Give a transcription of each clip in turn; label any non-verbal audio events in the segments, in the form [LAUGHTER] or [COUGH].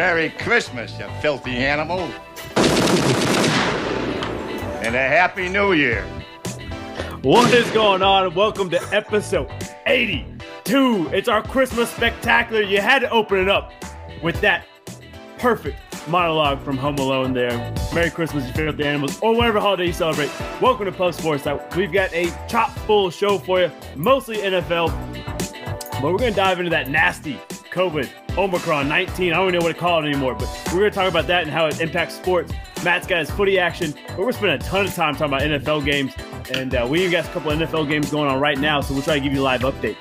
Merry Christmas, you filthy animal. and a Happy New Year. What is going on? Welcome to episode 82. It's our Christmas spectacular. You had to open it up with that perfect monologue from Home Alone there. Merry Christmas, you filthy animals, or whatever holiday you celebrate. Welcome to Pub Sports. We've got a chock full show for you, mostly NFL, but we're going to dive into that nasty COVID, Omicron 19. I don't even know what to call it anymore, but we're going to talk about that and how it impacts sports. Matt's got his footy action, but we're spending a ton of time talking about NFL games. And uh, we even got a couple NFL games going on right now, so we'll try to give you a live update.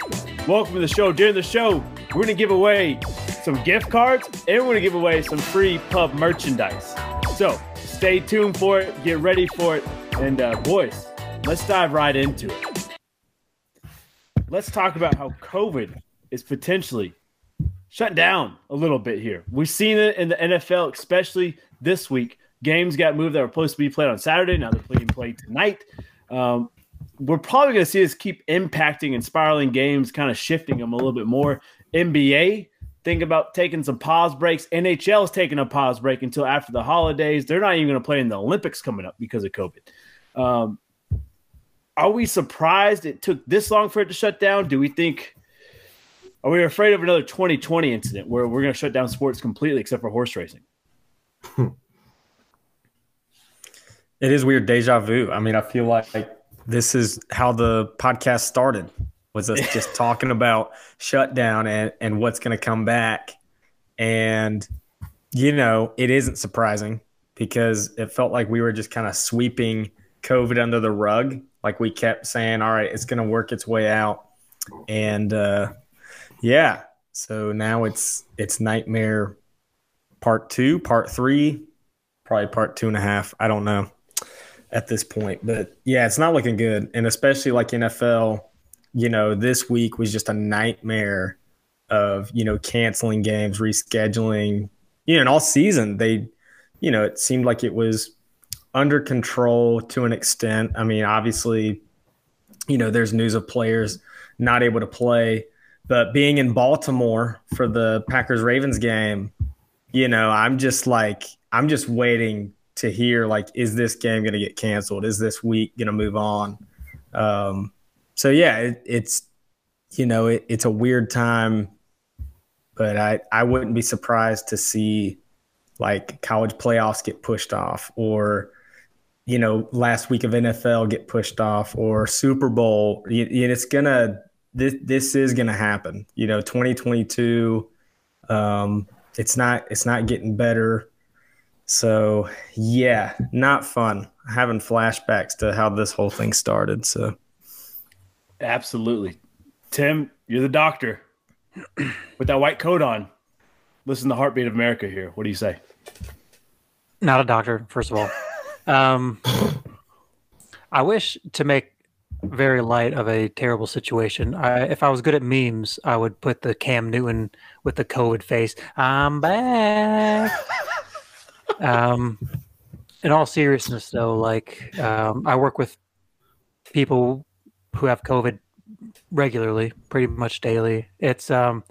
Welcome to the show. During the show, we're going to give away some gift cards and we're going to give away some free pub merchandise. So stay tuned for it, get ready for it. And uh, boys, let's dive right into it. Let's talk about how COVID is potentially shut down a little bit here. We've seen it in the NFL, especially this week. Games got moved that were supposed to be played on Saturday. Now they're being played tonight. Um, we're probably going to see this keep impacting and spiraling games, kind of shifting them a little bit more. NBA, think about taking some pause breaks. NHL is taking a pause break until after the holidays. They're not even going to play in the Olympics coming up because of COVID. Um, are we surprised it took this long for it to shut down? Do we think are we afraid of another 2020 incident where we're going to shut down sports completely except for horse racing? [LAUGHS] It is weird deja vu. I mean, I feel like this is how the podcast started. Was us [LAUGHS] just talking about shutdown and and what's going to come back, and you know, it isn't surprising because it felt like we were just kind of sweeping COVID under the rug. Like we kept saying, "All right, it's going to work its way out," and uh, yeah. So now it's it's nightmare part two, part three, probably part two and a half. I don't know at this point, but yeah, it's not looking good. And especially like NFL, you know, this week was just a nightmare of you know canceling games, rescheduling. You know, and all season they, you know, it seemed like it was under control to an extent. I mean, obviously, you know, there's news of players not able to play but being in Baltimore for the Packers Ravens game, you know, I'm just like, I'm just waiting to hear like, is this game going to get canceled? Is this week going to move on? Um, so yeah, it, it's you know, it, it's a weird time, but I I wouldn't be surprised to see like college playoffs get pushed off or you know last week of NFL get pushed off or Super Bowl. It's gonna this this is going to happen. You know, 2022. Um, it's not it's not getting better. So yeah, not fun. Having flashbacks to how this whole thing started. So absolutely, Tim, you're the doctor with that white coat on. Listen to the heartbeat of America here. What do you say? Not a doctor, first of all. [LAUGHS] Um, I wish to make very light of a terrible situation. I, if I was good at memes, I would put the Cam Newton with the COVID face. I'm back. um, in all seriousness, though, like um, I work with people who have COVID regularly, pretty much daily. It's um,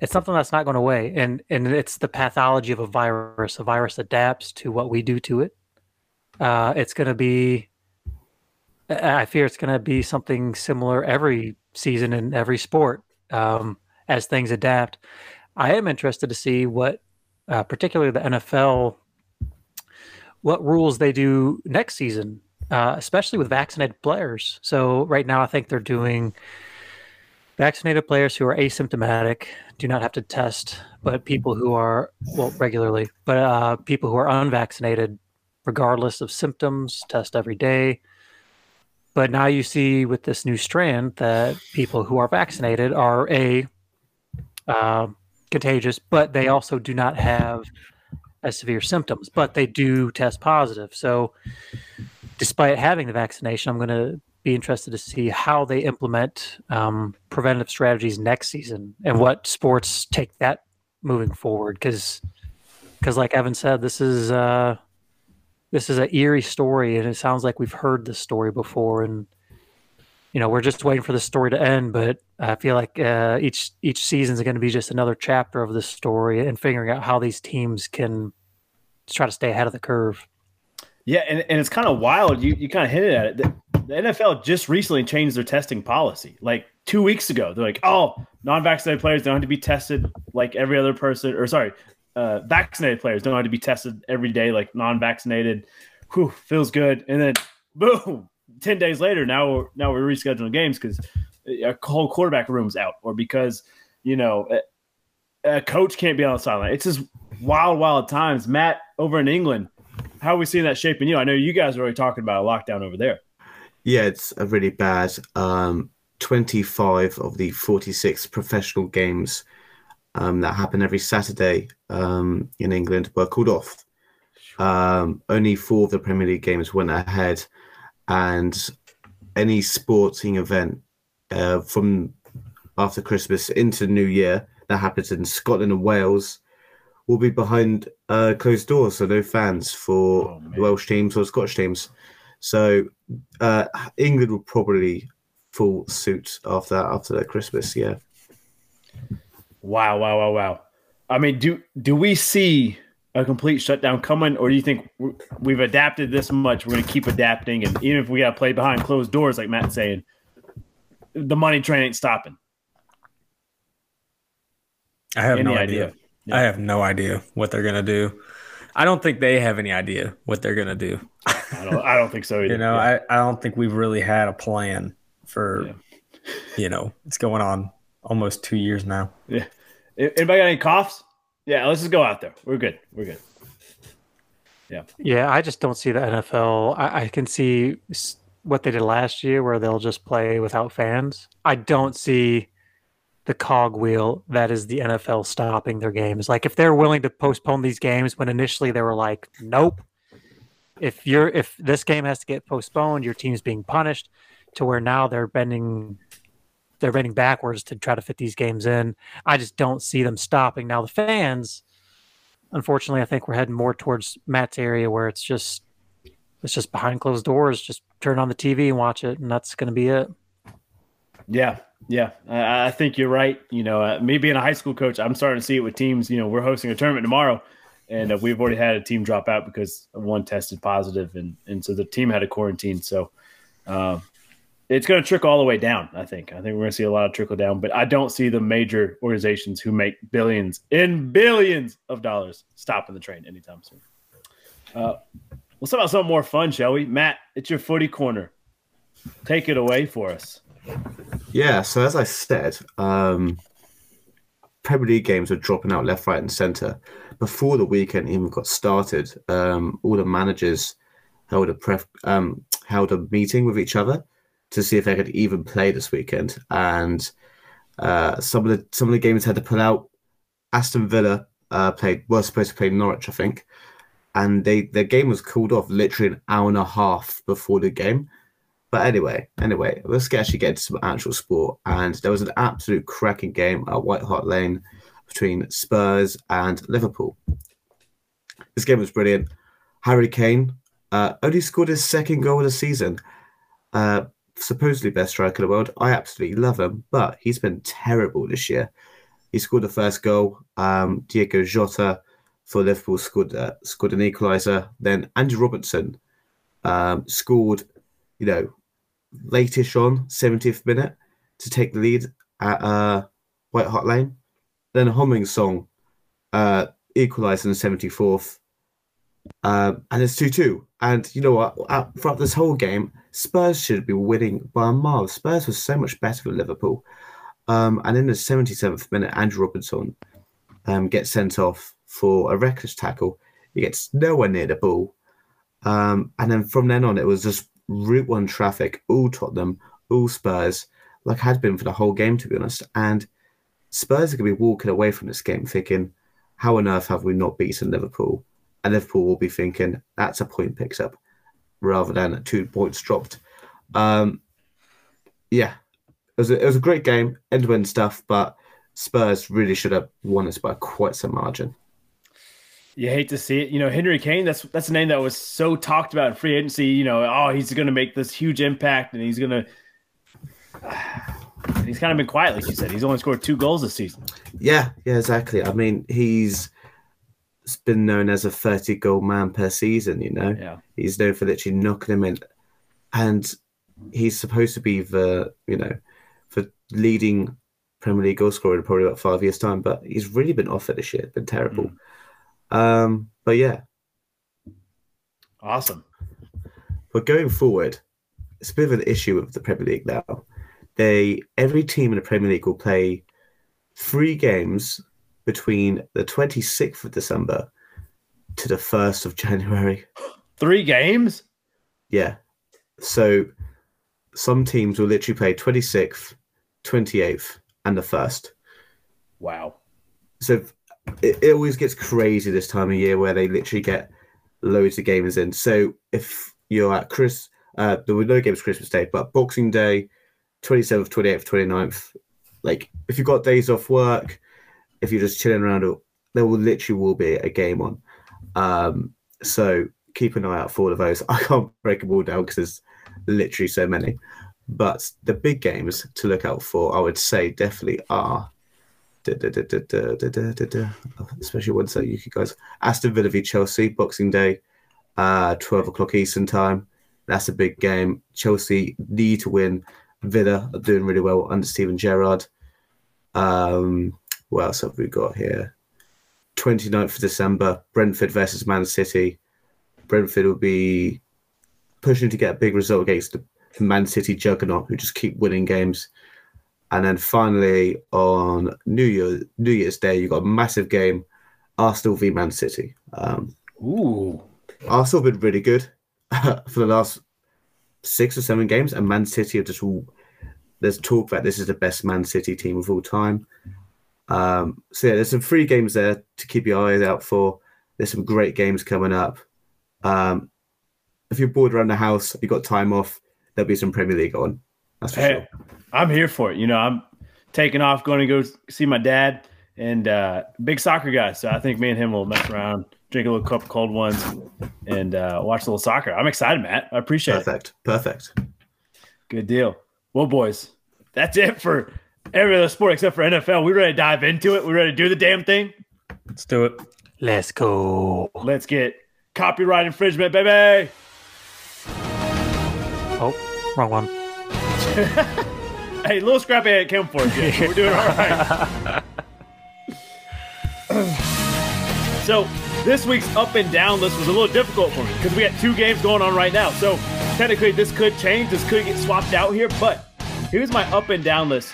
it's something that's not going away, and and it's the pathology of a virus. A virus adapts to what we do to it. Uh, it's going to be I fear it's going to be something similar every season in every sport um, as things adapt. I am interested to see what, uh, particularly the NFL, what rules they do next season, uh, especially with vaccinated players. So right now, I think they're doing vaccinated players who are asymptomatic do not have to test, but people who are well regularly, but uh, people who are unvaccinated, regardless of symptoms, test every day. But now you see with this new strand that people who are vaccinated are a uh, contagious, but they also do not have as severe symptoms, but they do test positive. So, despite having the vaccination, I'm going to be interested to see how they implement um, preventative strategies next season and what sports take that moving forward. Because, because like Evan said, this is uh, this is an eerie story, and it sounds like we've heard this story before, and you know we're just waiting for the story to end. But I feel like uh, each each season is going to be just another chapter of this story and figuring out how these teams can try to stay ahead of the curve. Yeah, and, and it's kind of wild. You you kind of hinted at it. The, the NFL just recently changed their testing policy. Like two weeks ago, they're like, "Oh, non-vaccinated players don't have to be tested like every other person." Or sorry, uh, vaccinated players don't have to be tested every day like non-vaccinated. Whew, feels good. And then boom, ten days later, now we're now we're rescheduling games because a whole quarterback room's out, or because you know a, a coach can't be on the sideline. It's just wild, wild times. Matt over in England, how are we seeing that shaping you? I know you guys are already talking about a lockdown over there. Yeah, it's a really bad. Um, 25 of the 46 professional games um, that happen every Saturday um, in England were called off. Um, only four of the Premier League games went ahead, and any sporting event uh, from after Christmas into New Year that happens in Scotland and Wales will be behind uh, closed doors, so no fans for Oh. Welsh teams or Scottish teams. So uh, England will probably full suit after that, after that Christmas. Yeah. Wow, wow, wow, wow. I mean, do do we see a complete shutdown coming, or do you think we've adapted this much? We're going to keep adapting, and even if we got to play behind closed doors, like Matt's saying, the money train ain't stopping. I have Any no idea? idea. I have no idea what they're gonna do. I don't think they have any idea what they're gonna do. I don't. I don't think so [LAUGHS] either. You know, Yeah. I, I don't think we've really had a plan for Yeah. you know, it's going on almost two years now. Yeah. Anybody got any coughs? Yeah, let's just go out there. We're good. We're good. Yeah, Yeah, I just don't see the NFL. I, I can see what they did last year, where they'll just play without fans. I don't see the cogwheel that is the NFL stopping their games. Like if they're willing to postpone these games when initially they were like, nope. If you're if this game has to get postponed, your team's being punished. To where now they're bending they're bending backwards to try to fit these games in. I just don't see them stopping. Now the fans, unfortunately, I think we're heading more towards Matt's area where it's just it's just behind closed doors. Just turn on the TV and watch it, and that's going to be it. Yeah, yeah, I, I think you're right. You know, uh, me being a high school coach, I'm starting to see it with teams. You know, we're hosting a tournament tomorrow, and uh, we've already had a team drop out because one tested positive, and and so the team had a quarantine. So, um, it's going to trickle all the way down. I think. I think we're going to see a lot of trickle down, but I don't see the major organizations who make billions in billions of dollars stopping the train anytime soon. Uh, let's talk about something more fun, shall we? Matt, it's your footy corner. Take it away for us. Yeah, so as I said, um, Premier League games were dropping out left, right, and centre. Before the weekend even got started, um, all the managers held a pref- um, held a meeting with each other to see if they could even play this weekend. And uh, some of the some of the games had to pull out. Aston Villa uh, played was supposed to play Norwich, I think, and they their game was called off literally an hour and a half before the game. But anyway, anyway, let's actually get into some actual sport. And there was an absolute cracking game at White Hart Lane between Spurs and Liverpool. This game was brilliant. Harry Kane uh, only scored his second goal of the season. Uh, supposedly best striker in the world. I absolutely love him, but he's been terrible this year. He scored the first goal. Um, Diogo Jota for Liverpool scored uh, scored an equaliser. Then Andrew Robertson um, scored, you know, latish on 70th minute to take the lead at uh, White Hart Lane. Then Heung-min Son uh, equalised in the 74th. Um, and it's 2 2. And you know what? Throughout this whole game, Spurs should be winning by a mile. Spurs was so much better than Liverpool. Um, and in the 77th minute, Andrew Robinson um, gets sent off for a reckless tackle. He gets nowhere near the ball. Um, and then from then on, it was just Route 1 traffic, all Tottenham, all Spurs, like had been for the whole game, to be honest. And Spurs are going to be walking away from this game thinking, how on earth have we not beaten Liverpool? And Liverpool will be thinking, that's a point picked up rather than two points dropped. Um, yeah, it was, a, it was a great game, end to end stuff, but Spurs really should have won this by quite some margin. You hate to see it. You know, Henry Kane, that's that's a name that was so talked about in free agency. You know, oh, he's going to make this huge impact and he's going [SIGHS] to. he's kind of been quiet, like you said. He's only scored two goals this season. Yeah, yeah, exactly. I mean, he's been known as a 30 goal man per season, you know? Yeah. He's known for literally knocking them in. And he's supposed to be the, you know, for leading Premier League goal scorer in probably about five years' time, but he's really been off it this year, been terrible. Um, but yeah, Awesome. But going forward, it's a bit of an issue with the Premier League now. They every team in the Premier League will play three games between the 26th of December to the 1st of January. [GASPS] Three games? Yeah. So some teams will literally play 26th, 28th, and the 1st. Wow. So it, it always gets crazy this time of year where they literally get loads of games in. So if you're at Chris, uh, there were no games Christmas Day, but Boxing Day, 27th, 28th, 29th, like if you've got days off work, if you're just chilling around, there will literally will be a game on. Um, so keep an eye out for all of those. [LAUGHS] I can't break them all down because there's literally so many. But the big games to look out for, I would say, definitely are. Da, da, da, Especially ones that you guys Aston Villa v Chelsea Boxing Day, uh, twelve o'clock Eastern time. That's a big game. Chelsea need to win. Villa are doing really well under Steven Gerrard. Um, what else have we got here? 29th of December, Brentford versus Man City. Brentford will be pushing to get a big result against the Man City juggernaut who just keep winning games. And then finally on New Year New Year's Day, you got a massive game, Arsenal v Man City. Um, Ooh. Arsenal have been really good [LAUGHS] for the last six or seven games, and Man City are just all. There's talk that this is the best Man City team of all time. Um, so yeah, there's some free games there to keep your eyes out for. There's some great games coming up. Um, if you're bored around the house, you've got time off, there'll be some Premier League on. That's for Hey, sure. I'm here for it. You know, I'm taking off, going to go see my dad and uh, big soccer guy. So I think me and him will mess around, drink a little cup of cold ones, and uh, watch a little soccer. I'm excited, Matt. I appreciate it. Perfect. Perfect. Good deal. Well, boys, that's it for every other sport except for NFL. We ready to dive into it? We ready to do the damn thing? Let's do it. Let's go. Let's get copyright infringement, baby. Oh, wrong one. [LAUGHS] Hey, little scrappy ain't come for us yet. We're doing all right. [LAUGHS] so this week's up and down list was a little difficult for me because we got two games going on right now. So technically, this could change. This could get swapped out here. But here's my up and down list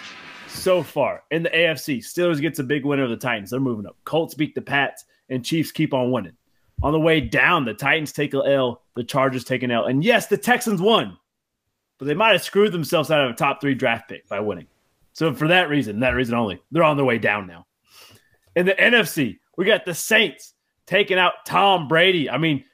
so far in the AFC. Steelers gets a big win over the Titans. They're moving up. Colts beat the Pats, and Chiefs keep on winning. On the way down, the Titans take a L. The Chargers take an L. And yes, the Texans won but they might have screwed themselves out of a top three draft pick by winning. So for that reason, that reason only, they're on their way down now. In the NFC, we got the Saints taking out Tom Brady. I mean,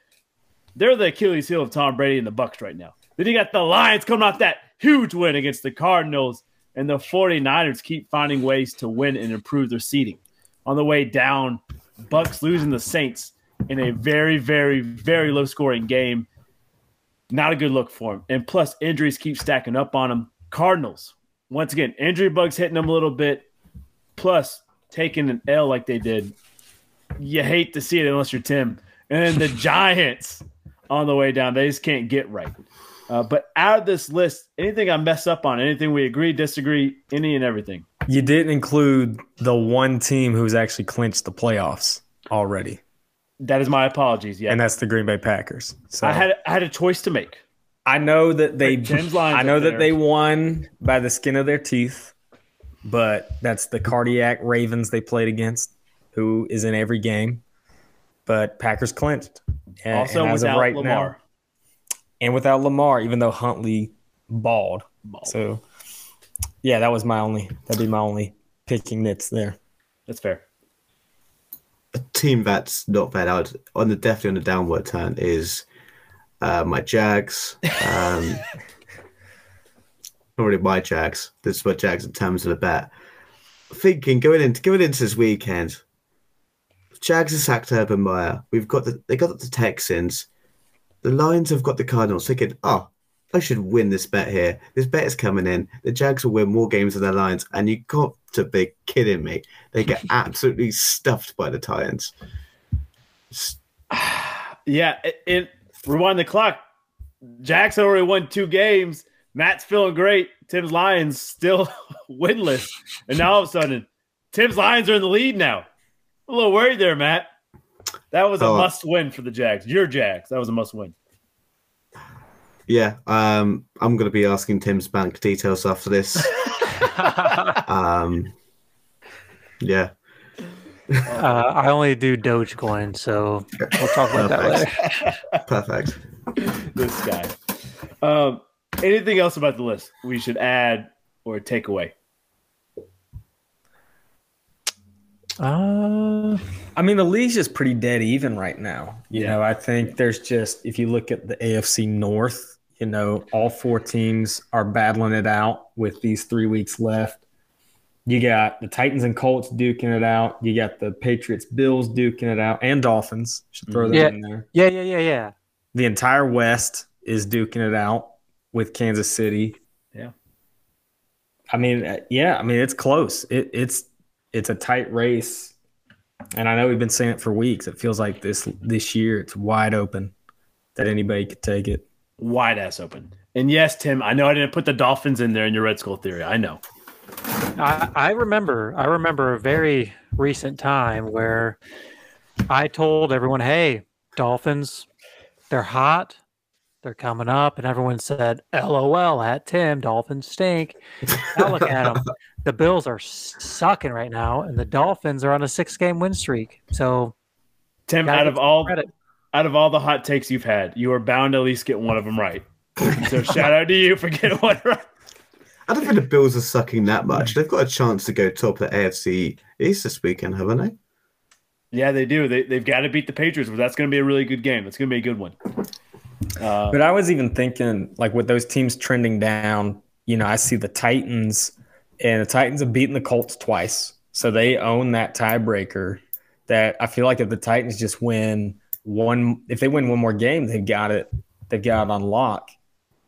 they're the Achilles heel of Tom Brady and the Bucs right now. Then you got the Lions coming off that huge win against the Cardinals, and the 49ers keep finding ways to win and improve their seeding. On the way down, Bucs losing the Saints in a very, very, very low scoring game not a good look for him. And plus, injuries keep stacking up on him. Cardinals, once again, injury bugs hitting them a little bit, plus taking an L like they did. You hate to see it unless you're Tim. And the [LAUGHS] Giants on the way down, they just can't get right. Uh, but out of this list, anything I mess up on, anything we agree, disagree, any and everything. You didn't include the one team who's actually clinched the playoffs already, That is my apologies. Yeah, and that's the Green Bay Packers. So I had I had a choice to make. I know that they [LAUGHS] I know that they won by the skin of their teeth, but that's the cardiac Ravens they played against, who is in every game. But Packers clinched. And, Also, and as of without right Lamar. now, and without Lamar, even though Huntley balled. Ball. So yeah, that was my only that'd be my only picking nits there. That's fair. a team that's not bad out on the definitely on the downward turn is uh, my Jags. Um, [LAUGHS] not really my Jags. This is my Jags in terms of the bet. Thinking going into going into this weekend, Jags have sacked Urban Meyer. We've got the they got the Texans. The Lions have got the Cardinals. Thinking, oh, I should win this bet here. This bet is coming in. The Jags will win more games than the Lions, and you got to be kidding me. They get [LAUGHS] absolutely stuffed by the Titans. Yeah, it, it rewind the clock. Jackson already won two games. Matt's feeling great. Tim's Lions still [LAUGHS] winless. And now all of a sudden, Tim's Lions are in the lead now. a little worried there, Matt. That was a Oh. must win for the Jags. Your Jags. That was a must win. Yeah, um, I'm going to be asking Tim's bank details after this. [LAUGHS] um, yeah, Uh, I only do Dogecoin, so we'll talk about that later. [LAUGHS] perfect. This guy. Um, anything else about the list we should add or take away? Uh, I mean, the league's is pretty dead even right now. You Yeah. know, I think there's just if you look at the AFC North, you know, all four teams are battling it out with these three weeks left. You got the Titans and Colts duking it out. You got the Patriots, Bills duking it out, and Dolphins. Should throw them Yeah. in there. yeah, yeah, yeah, yeah. The entire West is duking it out with Kansas City. Yeah. I mean, uh, yeah, I mean it's close. It, it's it's a tight race, and I know we've been saying it for weeks. It feels like this this year it's wide open that anybody could take it. Wide ass open. And yes, Tim, I know I didn't put the Dolphins in there in your Red Skull theory. I know. I, I remember I remember a very recent time where I told everyone, "Hey, Dolphins, they're hot, they're coming up," and everyone said, "LOL at Tim, Dolphins stink." Now look at them. [LAUGHS] The Bills are sucking right now, and the Dolphins are on a six-game win streak. So, Tim, out of all credit. out of all the hot takes you've had, you are bound to at least get one of them right. So shout out to you for getting one right. I don't think the Bills are sucking that much. They've got a chance to go top of the AFC East this weekend, haven't they? Yeah, they do. They, they've got to beat the Patriots, but that's going to be a really good game. That's going to be a good one. Uh, But I was even thinking, like with those teams trending down, you know, I see the Titans, and the Titans have beaten the Colts twice, so they own that tiebreaker. That I feel like if the Titans just win one, if they win one more game, they've got it. They've got it on lock.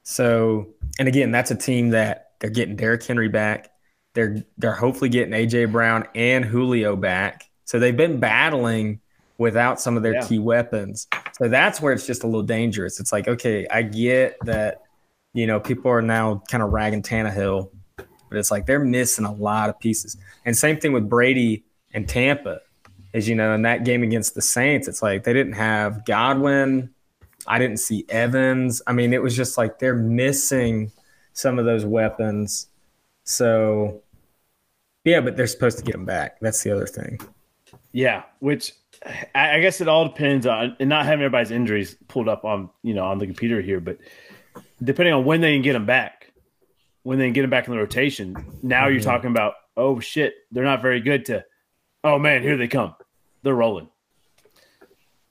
So, and again, that's a team that they're getting Derrick Henry back. They're they're hopefully getting AJ Brown and Julio back. So they've been battling without some of their Yeah. key weapons. So that's where it's just a little dangerous. It's like, okay, I get that, you know, people are now kind of ragging Tannehill, but it's like they're missing a lot of pieces. And same thing with Brady and Tampa, is you know, in that game against the Saints, it's like they didn't have Godwin. I didn't see Evans. I mean, it was just like they're missing some of those weapons. So, yeah, but they're supposed to get them back. That's the other thing. yeah, which I, I guess it all depends on and not having everybody's injuries pulled up on you know on the computer here, but depending on when they can get them back, when they can get them back in the rotation. Now you're Mhm. talking about oh shit, they're not very good. To oh man, here they come, they're rolling.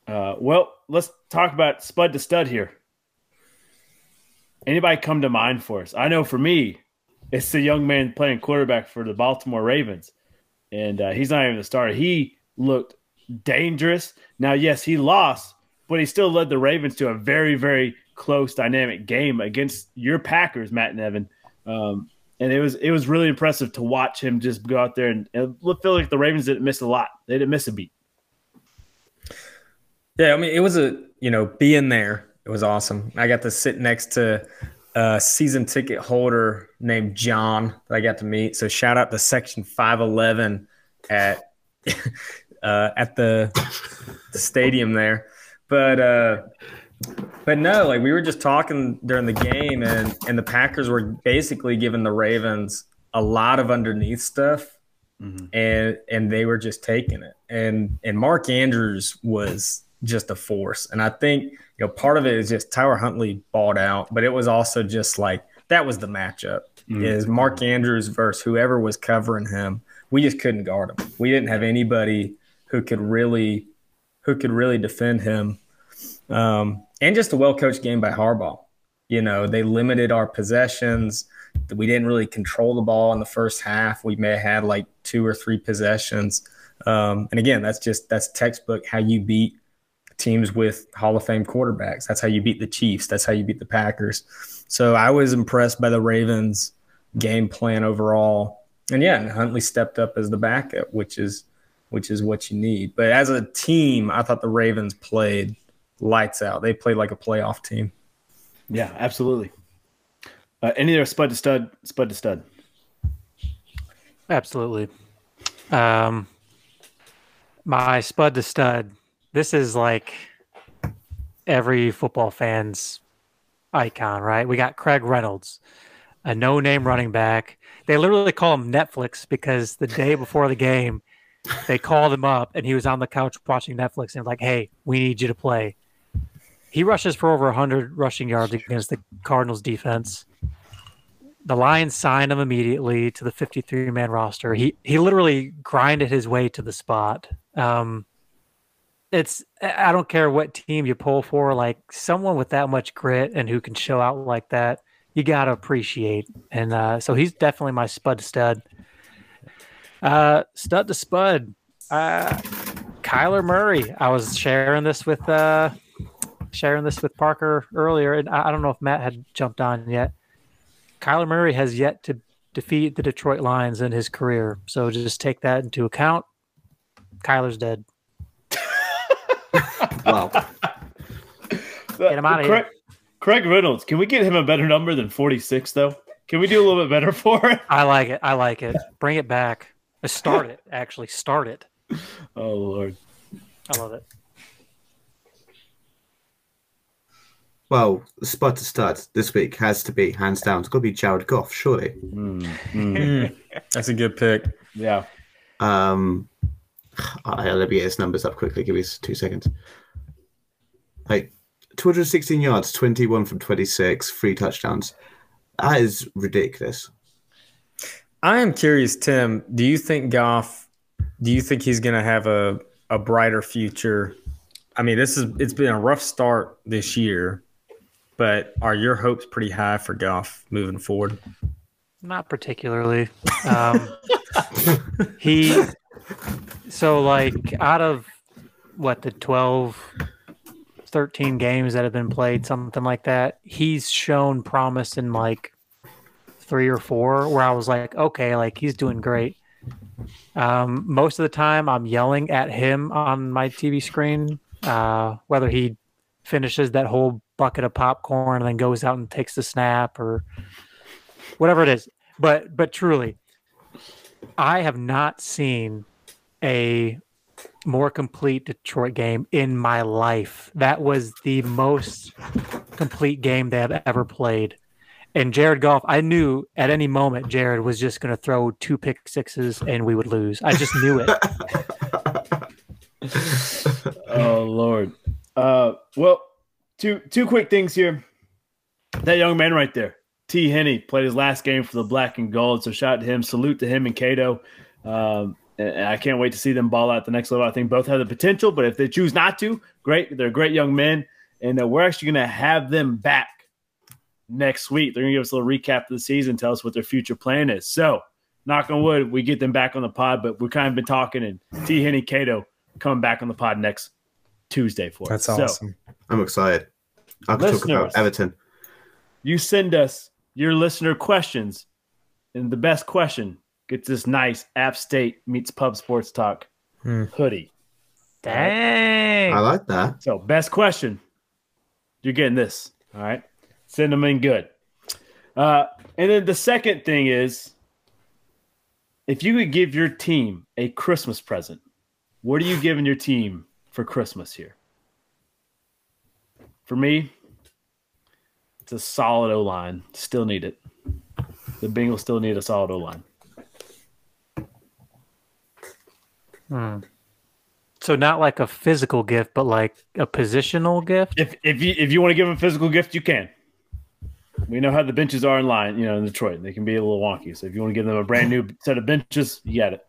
Uh, well, let's talk about Spud to Stud here. Anybody come to mind for us? I know for me, it's the young man playing quarterback for the Baltimore Ravens, and uh, he's not even the starter. He looked dangerous. Now, yes, he lost, but he still led the Ravens to a very, very close, dynamic game against your Packers, Matt and Evan. Um, and it was it was really impressive to watch him just go out there and it feel like the Ravens didn't miss a lot. They didn't miss a beat. Yeah, I mean, it was a you know being there. It was awesome. I got to sit next to a season ticket holder named John that I got to meet. So shout out to Section Five Eleven at [LAUGHS] uh, at the, the stadium there. But uh, but no, like we were just talking during the game, and and the Packers were basically giving the Ravens a lot of underneath stuff and and they were just taking it. And and Mark Andrews was just a force. And I think you know part of it is just Tyler Huntley balled out, but it was also just like that was the matchup. Mhm. Is Mark Andrews versus whoever was covering him. We just couldn't guard him. We didn't have anybody who could really who could really defend him. Um, and just a well coached game by Harbaugh. You know, they limited our possessions. We didn't really control the ball in the first half. We may have had like two or three possessions. Um, and again, that's just that's textbook how you beat teams with Hall of Fame quarterbacks. That's how you beat the Chiefs. That's how you beat the Packers. So I was impressed by the Ravens' game plan overall. And yeah, and Huntley stepped up as the backup, which is which is what you need. But as a team, I thought the Ravens played lights out. They played like a playoff team. Yeah, absolutely. Uh, any other spud to stud, spud to stud. Absolutely. Um, my spud to stud. This is like every football fan's icon, right? We got Craig Reynolds, a no-name running back. They literally call him Netflix because the day before the game, they called him up and he was on the couch watching Netflix and like, "Hey, we need you to play." He rushes for over 100 rushing yards against the Cardinals defense. The Lions signed him immediately to the 53 man roster. He he literally grinded his way to the spot. Um, it's I don't care what team you pull for, like someone with that much grit and who can show out like that, you gotta appreciate. And uh, so he's definitely my spud stud. Uh, stud to spud. Uh, Kyler Murray. I was sharing this with uh, sharing this with Parker earlier, and I, I don't know if Matt had jumped on yet. Kyler Murray has yet to defeat the Detroit Lions in his career, so just take that into account. Kyler's dead. [LAUGHS] Wow. Get him outta here. Craig, Craig Reynolds. Can we get him a better number than 46, though? Can we do a little bit better [LAUGHS] for it? I like it. I like it. Bring it back. Start it. Actually, start it. [LAUGHS] Oh, Lord. I love it. Well, the spot to start this week has to be hands down. It's got to be Jared Goff, surely. Mm, [LAUGHS] that's a good pick. Yeah. Um, I'll let me get his numbers up quickly. Give me two seconds. Like 216 yards, 21 from 26, three touchdowns. That is ridiculous. I am curious, Tim. Do you think Goff? Do you think he's going to have a a brighter future? I mean, this is it's been a rough start this year, but are your hopes pretty high for Goff moving forward? Not particularly. Um, [LAUGHS] he so like out of what the 12 13 games that have been played something like that he's shown promise in like three or four where i was like okay like he's doing great um, most of the time i'm yelling at him on my tv screen uh, whether he finishes that whole bucket of popcorn and then goes out and takes the snap or whatever it is but but truly I have not seen a more complete Detroit game in my life. That was the most complete game they have ever played. And Jared Goff, I knew at any moment Jared was just going to throw two pick sixes and we would lose. I just knew it. [LAUGHS] Oh, Lord. Uh, well, two two quick things here. That young man right there, T. Henney, played his last game for the Black and Gold. So shout out to him. Salute to him and Cato. Um, and I can't wait to see them ball out the next level. I think both have the potential, but if they choose not to, great. They're great young men, and uh, we're actually going to have them back next week. They're going to give us a little recap of the season, tell us what their future plan is. So, knock on wood, we get them back on the pod, but we've kind of been talking, and T. Henney, Cato coming back on the pod next Tuesday for That's us. So, awesome. I'm excited. I can talk about Everton. you send us your listener questions, and the best question gets this nice App State meets Pub Sports Talk Hmm. hoodie. Dang. I like that. So, best question, you're getting this. All right, send them in good. Uh, and then the second thing is, if you could give your team a Christmas present, what are you giving your team for Christmas here? For me, it's a solid O line. Still need it. The Bengals still need a solid O line. Hmm. So not like a physical gift, but like a positional gift. If if you if you want to give them a physical gift, you can. We know how the benches are in line, you know, in Detroit. They can be a little wonky. So if you want to give them a brand new set of benches, you got it.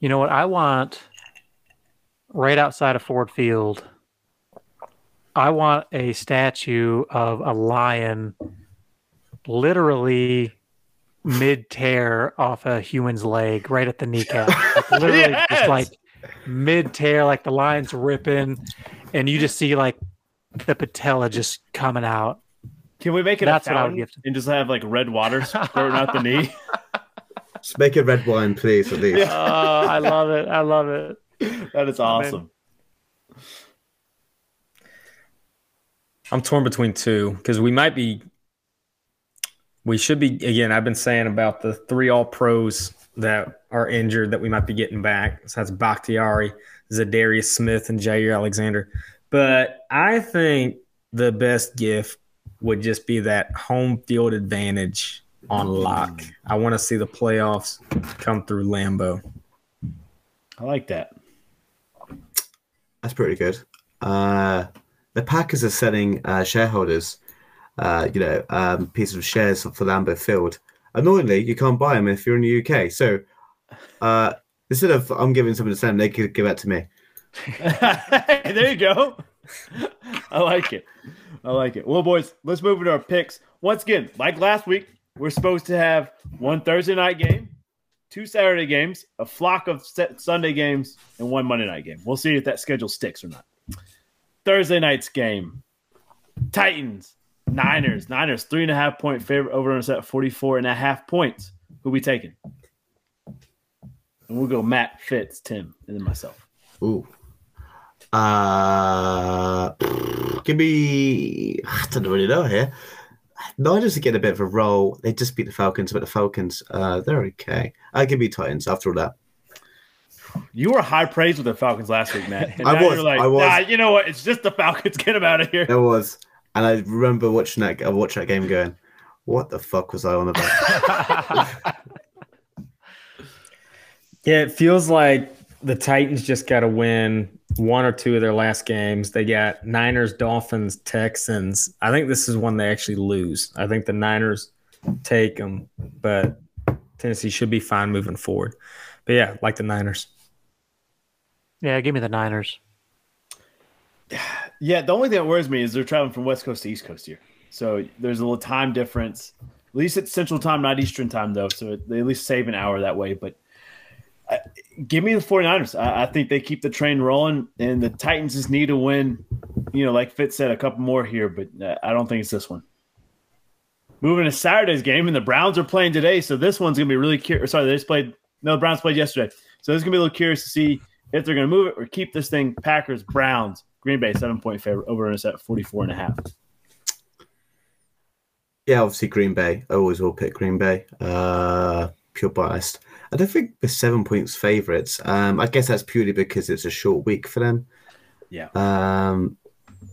You know what? I want right outside of Ford Field. I want a statue of a lion literally mid tear off a human's leg right at the kneecap. [LAUGHS] Like, literally Yes! just like mid tear, like the lion's ripping, and you just see like the patella just coming out. Can we make it That's a what I would fountain give to- and just have like red water [LAUGHS] squirting out the knee? Just make it red wine, please, at least. [LAUGHS] Oh, I love it. I love it. That is awesome. I'm torn between two because we might be. We should be again. I've been saying about the three All Pros that are injured that we might be getting back. So that's Bakhtiari, Za'Darius Smith, and Jaire Alexander. But I think the best gift would just be that home field advantage on lock. I want to see the playoffs come through Lambeau. I like that. That's pretty good. Uh, the Packers are selling uh, shareholders, uh, you know, um, pieces of shares for Lambeau Field. Annoyingly, you can't buy them if you're in the UK. So uh, instead of I'm giving something to them, they could give that to me. [LAUGHS] there you go. I like it. I like it. Well, boys, let's move into our picks. Once again, like last week, we're supposed to have one Thursday night game, two Saturday games, a flock of Sunday games, and one Monday night game. We'll see if that schedule sticks or not. Thursday night's game Titans, Niners. Niners, three and a half point favorite over on set 44 and a half points. Who we taking? And we'll go Matt, Fitz, Tim, and then myself. Ooh. Uh, give me. I don't really know here. Niners are getting a bit of a roll. They just beat the Falcons, but the Falcons, uh, they're okay. I give me Titans after all that. You were high praise with the Falcons last week, Matt. And I now was, You're like, I was. Nah, you know what? It's just the Falcons. [LAUGHS] Get them out of here. There was, and I remember watching that. I watched that game, going, "What the fuck was I on about?" [LAUGHS] Yeah, it feels like the Titans just got to win one or two of their last games. They got Niners, Dolphins, Texans. I think this is one they actually lose. I think the Niners take them, but Tennessee should be fine moving forward. But yeah, like the Niners. Yeah, give me the Niners. Yeah, the only thing that worries me is they're traveling from West Coast to East Coast here. So there's a little time difference. At least it's Central Time, not Eastern Time, though. So they at least save an hour that way. But give me the 49ers. I, I think they keep the train rolling, and the Titans just need to win. You know, like Fitz said, a couple more here, but uh, I don't think it's this one. Moving to Saturday's game, and the Browns are playing today, so this one's gonna be really curious. Sorry, they just played. No, the Browns played yesterday, so this is gonna be a little curious to see if they're gonna move it or keep this thing. Packers, Browns, Green Bay, seven point favorite over and it's at 44 and a half. yeah, obviously Green Bay. I always will pick Green Bay. Uh, pure biased. I don't think we're seven points favourites. Um, I guess that's purely because it's a short week for them. Yeah. Um,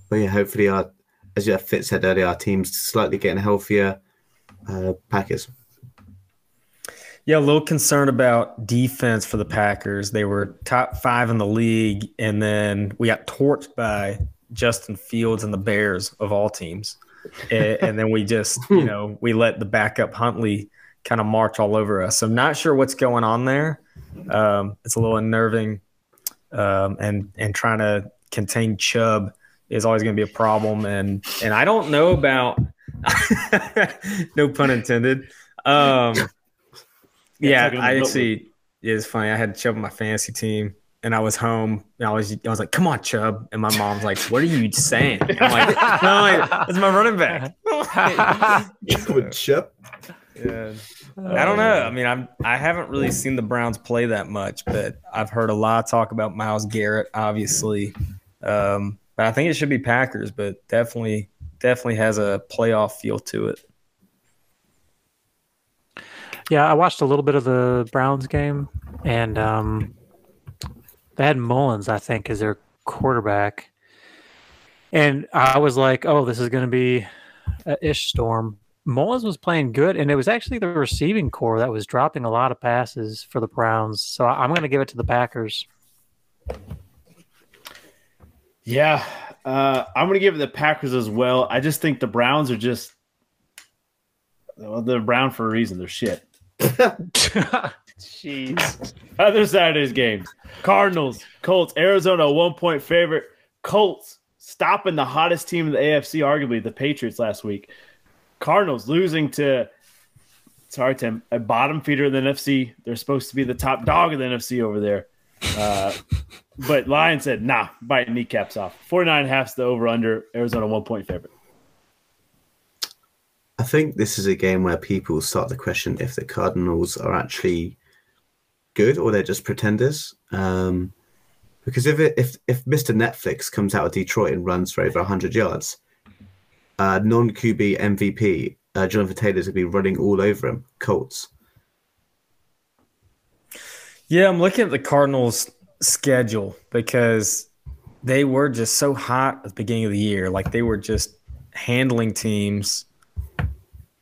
but yeah, hopefully our, as you Fitz said earlier, our team's slightly getting healthier. Uh, Packers. Yeah, a little concerned about defense for the Packers. They were top five in the league, and then we got torched by Justin Fields and the Bears of all teams. and, and then we just, you [LAUGHS] know, we let the backup Huntley kind of march all over us. So I'm not sure what's going on there. Um, it's a little unnerving, um, and and trying to contain Chubb is always going to be a problem. And and I don't know about, [LAUGHS] no pun intended. Um, Yeah, yeah, I actually yeah, it's funny. I had Chubb on my fantasy team, and I was home. And I was I was like, "Come on, Chubb," and my mom's like, "What are you saying?" I'm like, no, like "It's my running back." [LAUGHS] Good chip. Yeah. I don't know. I mean, I'm I haven't really seen the Browns play that much, but I've heard a lot of talk about Myles Garrett, obviously. Um, but I think it should be Packers, but definitely definitely has a playoff feel to it. Yeah, I watched a little bit of the Browns game, and um, they had Mullens, I think, as their quarterback. And I was like, "Oh, this is going to be a ish storm." Mullens was playing good, and it was actually the receiving core that was dropping a lot of passes for the Browns. So I- I'm going to give it to the Packers. Yeah, uh, I'm going to give it the Packers as well. I just think the Browns are just well, they're brown for a reason. They're shit. [LAUGHS] Jeez. [LAUGHS] Other Saturday's games: Cardinals, Colts, Arizona, one point favorite. Colts stopping the hottest team in the AFC, arguably the Patriots last week. Cardinals losing to sorry Tim, a bottom feeder in the NFC. They're supposed to be the top dog of the NFC over there. Uh, [LAUGHS] but Lion said, nah, bite kneecaps off. 49 and a half's the over under. Arizona one point favorite. I think this is a game where people start to question if the Cardinals are actually good or they're just pretenders. Um, because if it, if if Mr. Netflix comes out of Detroit and runs for over 100 yards, uh, non QB MVP uh, Jonathan Taylor's going to be running all over him. Colts. Yeah, I'm looking at the Cardinals' schedule because they were just so hot at the beginning of the year. Like they were just handling teams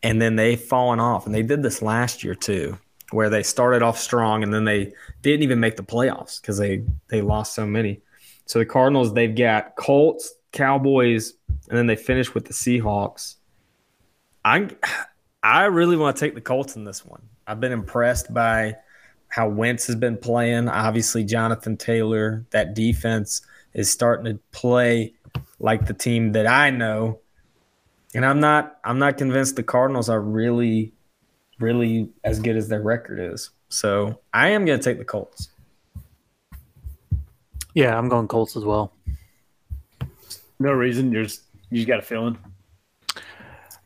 and then they've fallen off. And they did this last year too, where they started off strong and then they didn't even make the playoffs because they they lost so many. So the Cardinals, they've got Colts, Cowboys, and then they finish with the Seahawks. I I really want to take the Colts in this one. I've been impressed by how Wentz has been playing. Obviously, Jonathan Taylor, that defense is starting to play like the team that I know and I'm not I'm not convinced the Cardinals are really really as good as their record is. So I am going to take the Colts. Yeah, I'm going Colts as well. No reason. You're just you just got a feeling.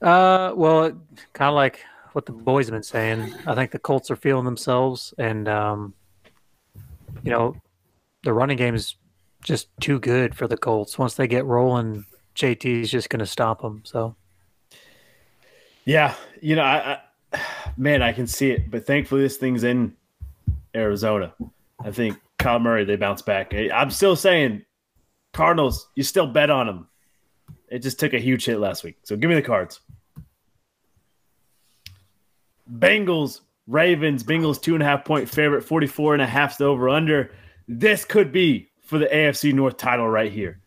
Uh, well, kind of like what the boys have been saying. I think the Colts are feeling themselves, and um, you know, the running game is just too good for the Colts. Once they get rolling, JT is just going to stop them. So yeah, you know, I, I, man, I can see it, but thankfully this thing's in Arizona. I think Kyler Murray they bounce back. I'm still saying Cardinals, you still bet on them. It just took a huge hit last week. So give me the cards. Bengals, Ravens, Bengals two and a half point favorite, 44 and a half the over under. This could be for the AFC North title right here.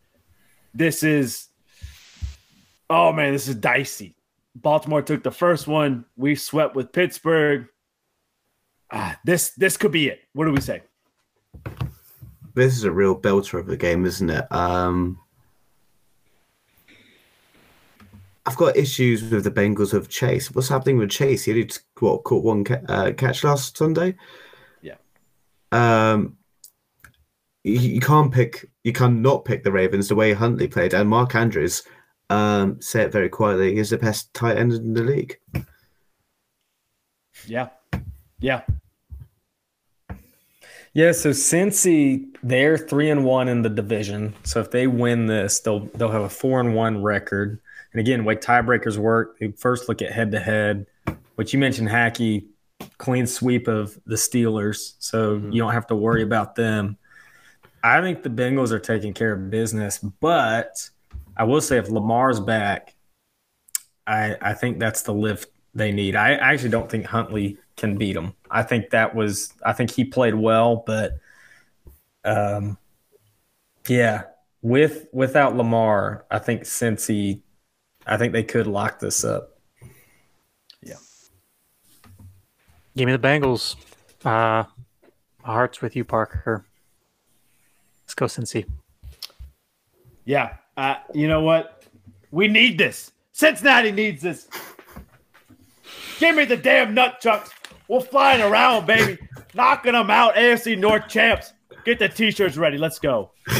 This is, oh man, this is dicey. Baltimore took the first one. We swept with Pittsburgh. Ah, this this could be it. What do we say? This is a real belter of the game, isn't it? Um, I've got issues with the Bengals of Chase. What's happening with Chase? He did what caught one ca- uh, catch last Sunday. Yeah. Um, you, you can't pick. You cannot pick the Ravens the way Huntley played, and Mark Andrews um, say it very quietly, is the best tight end in the league. Yeah. Yeah. Yeah, so Cincy, they're three and one in the division. So if they win this, they'll they'll have a four and one record. And again, way tiebreakers work, they first look at head to head. But you mentioned Haake, clean sweep of the Steelers, so mm-hmm. you don't have to worry about them. I think the Bengals are taking care of business, but I will say if Lamar's back, I I think that's the lift they need. I, I actually don't think Huntley can beat him. I think that was I think he played well, but um yeah, with without Lamar, I think Cincy I think they could lock this up. Yeah. Give me the Bengals. Uh my heart's with you, Parker. Let's go Cincy. Yeah, uh, you know what? We need this. Cincinnati needs this. Give me the damn nut chucks. We're flying around, baby. Knocking them out. AFC North champs. Get the t-shirts ready. Let's go. [LAUGHS]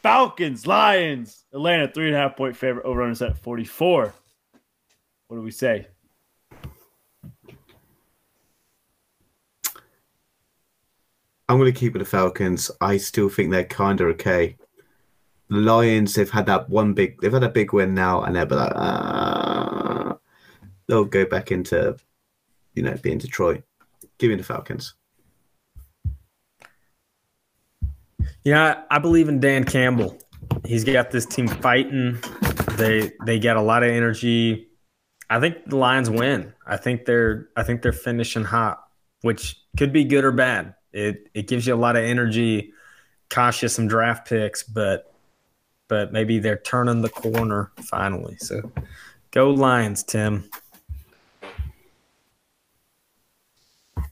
Falcons, Lions, Atlanta, three and a half point favorite over under set 44. What do we say? I'm going to keep with the Falcons. I still think they're kind of okay. The Lions, they've had that one big, they've had a big win now, and they're like, uh, they'll go back into, you know, being Detroit. Give me the Falcons. Yeah, I believe in Dan Campbell. He's got this team fighting. They they got a lot of energy. I think the Lions win. I think they're I think they're finishing hot, which could be good or bad. It it gives you a lot of energy, costs you some draft picks, but but maybe they're turning the corner finally. So go Lions, Tim.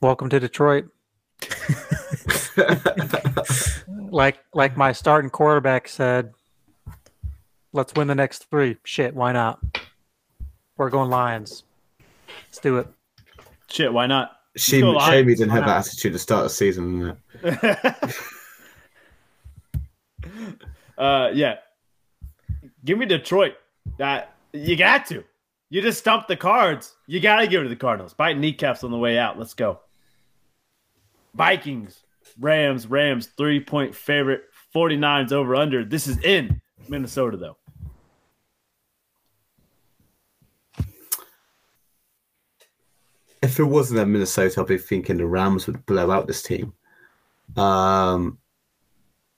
Welcome to Detroit. [LAUGHS] like like my starting quarterback said, let's win the next three. Shit, why not? We're going Lions. Let's do it. Shit, why not? Shame, go shame he didn't have Why that attitude to start the season. isn't [LAUGHS] uh, yeah. Give me Detroit. That you got to. You just stumped the cards. You got to give it to the Cardinals. Bite kneecaps on the way out. Let's go. Vikings, Rams, Rams, three point favorite, 49s over under. This is in Minnesota, though. If it wasn't at Minnesota, I'd be thinking the Rams would blow out this team. Um,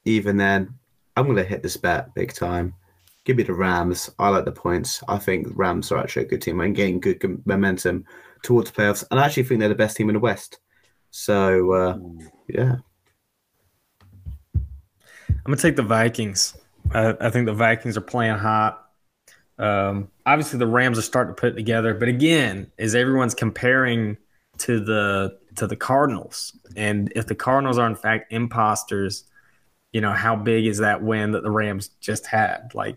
even then, I'm going to hit this bet big time. Give me the Rams. I like the points. I think Rams are actually a good team and getting good momentum towards the playoffs. And I actually think they're the best team in the West. So, uh, yeah. I'm gonna take the Vikings. I, I think the Vikings are playing hot. Um, obviously, the Rams are starting to put it together, but again, is everyone's comparing to the to the Cardinals, and if the Cardinals are in fact imposters, you know how big is that win that the Rams just had? Like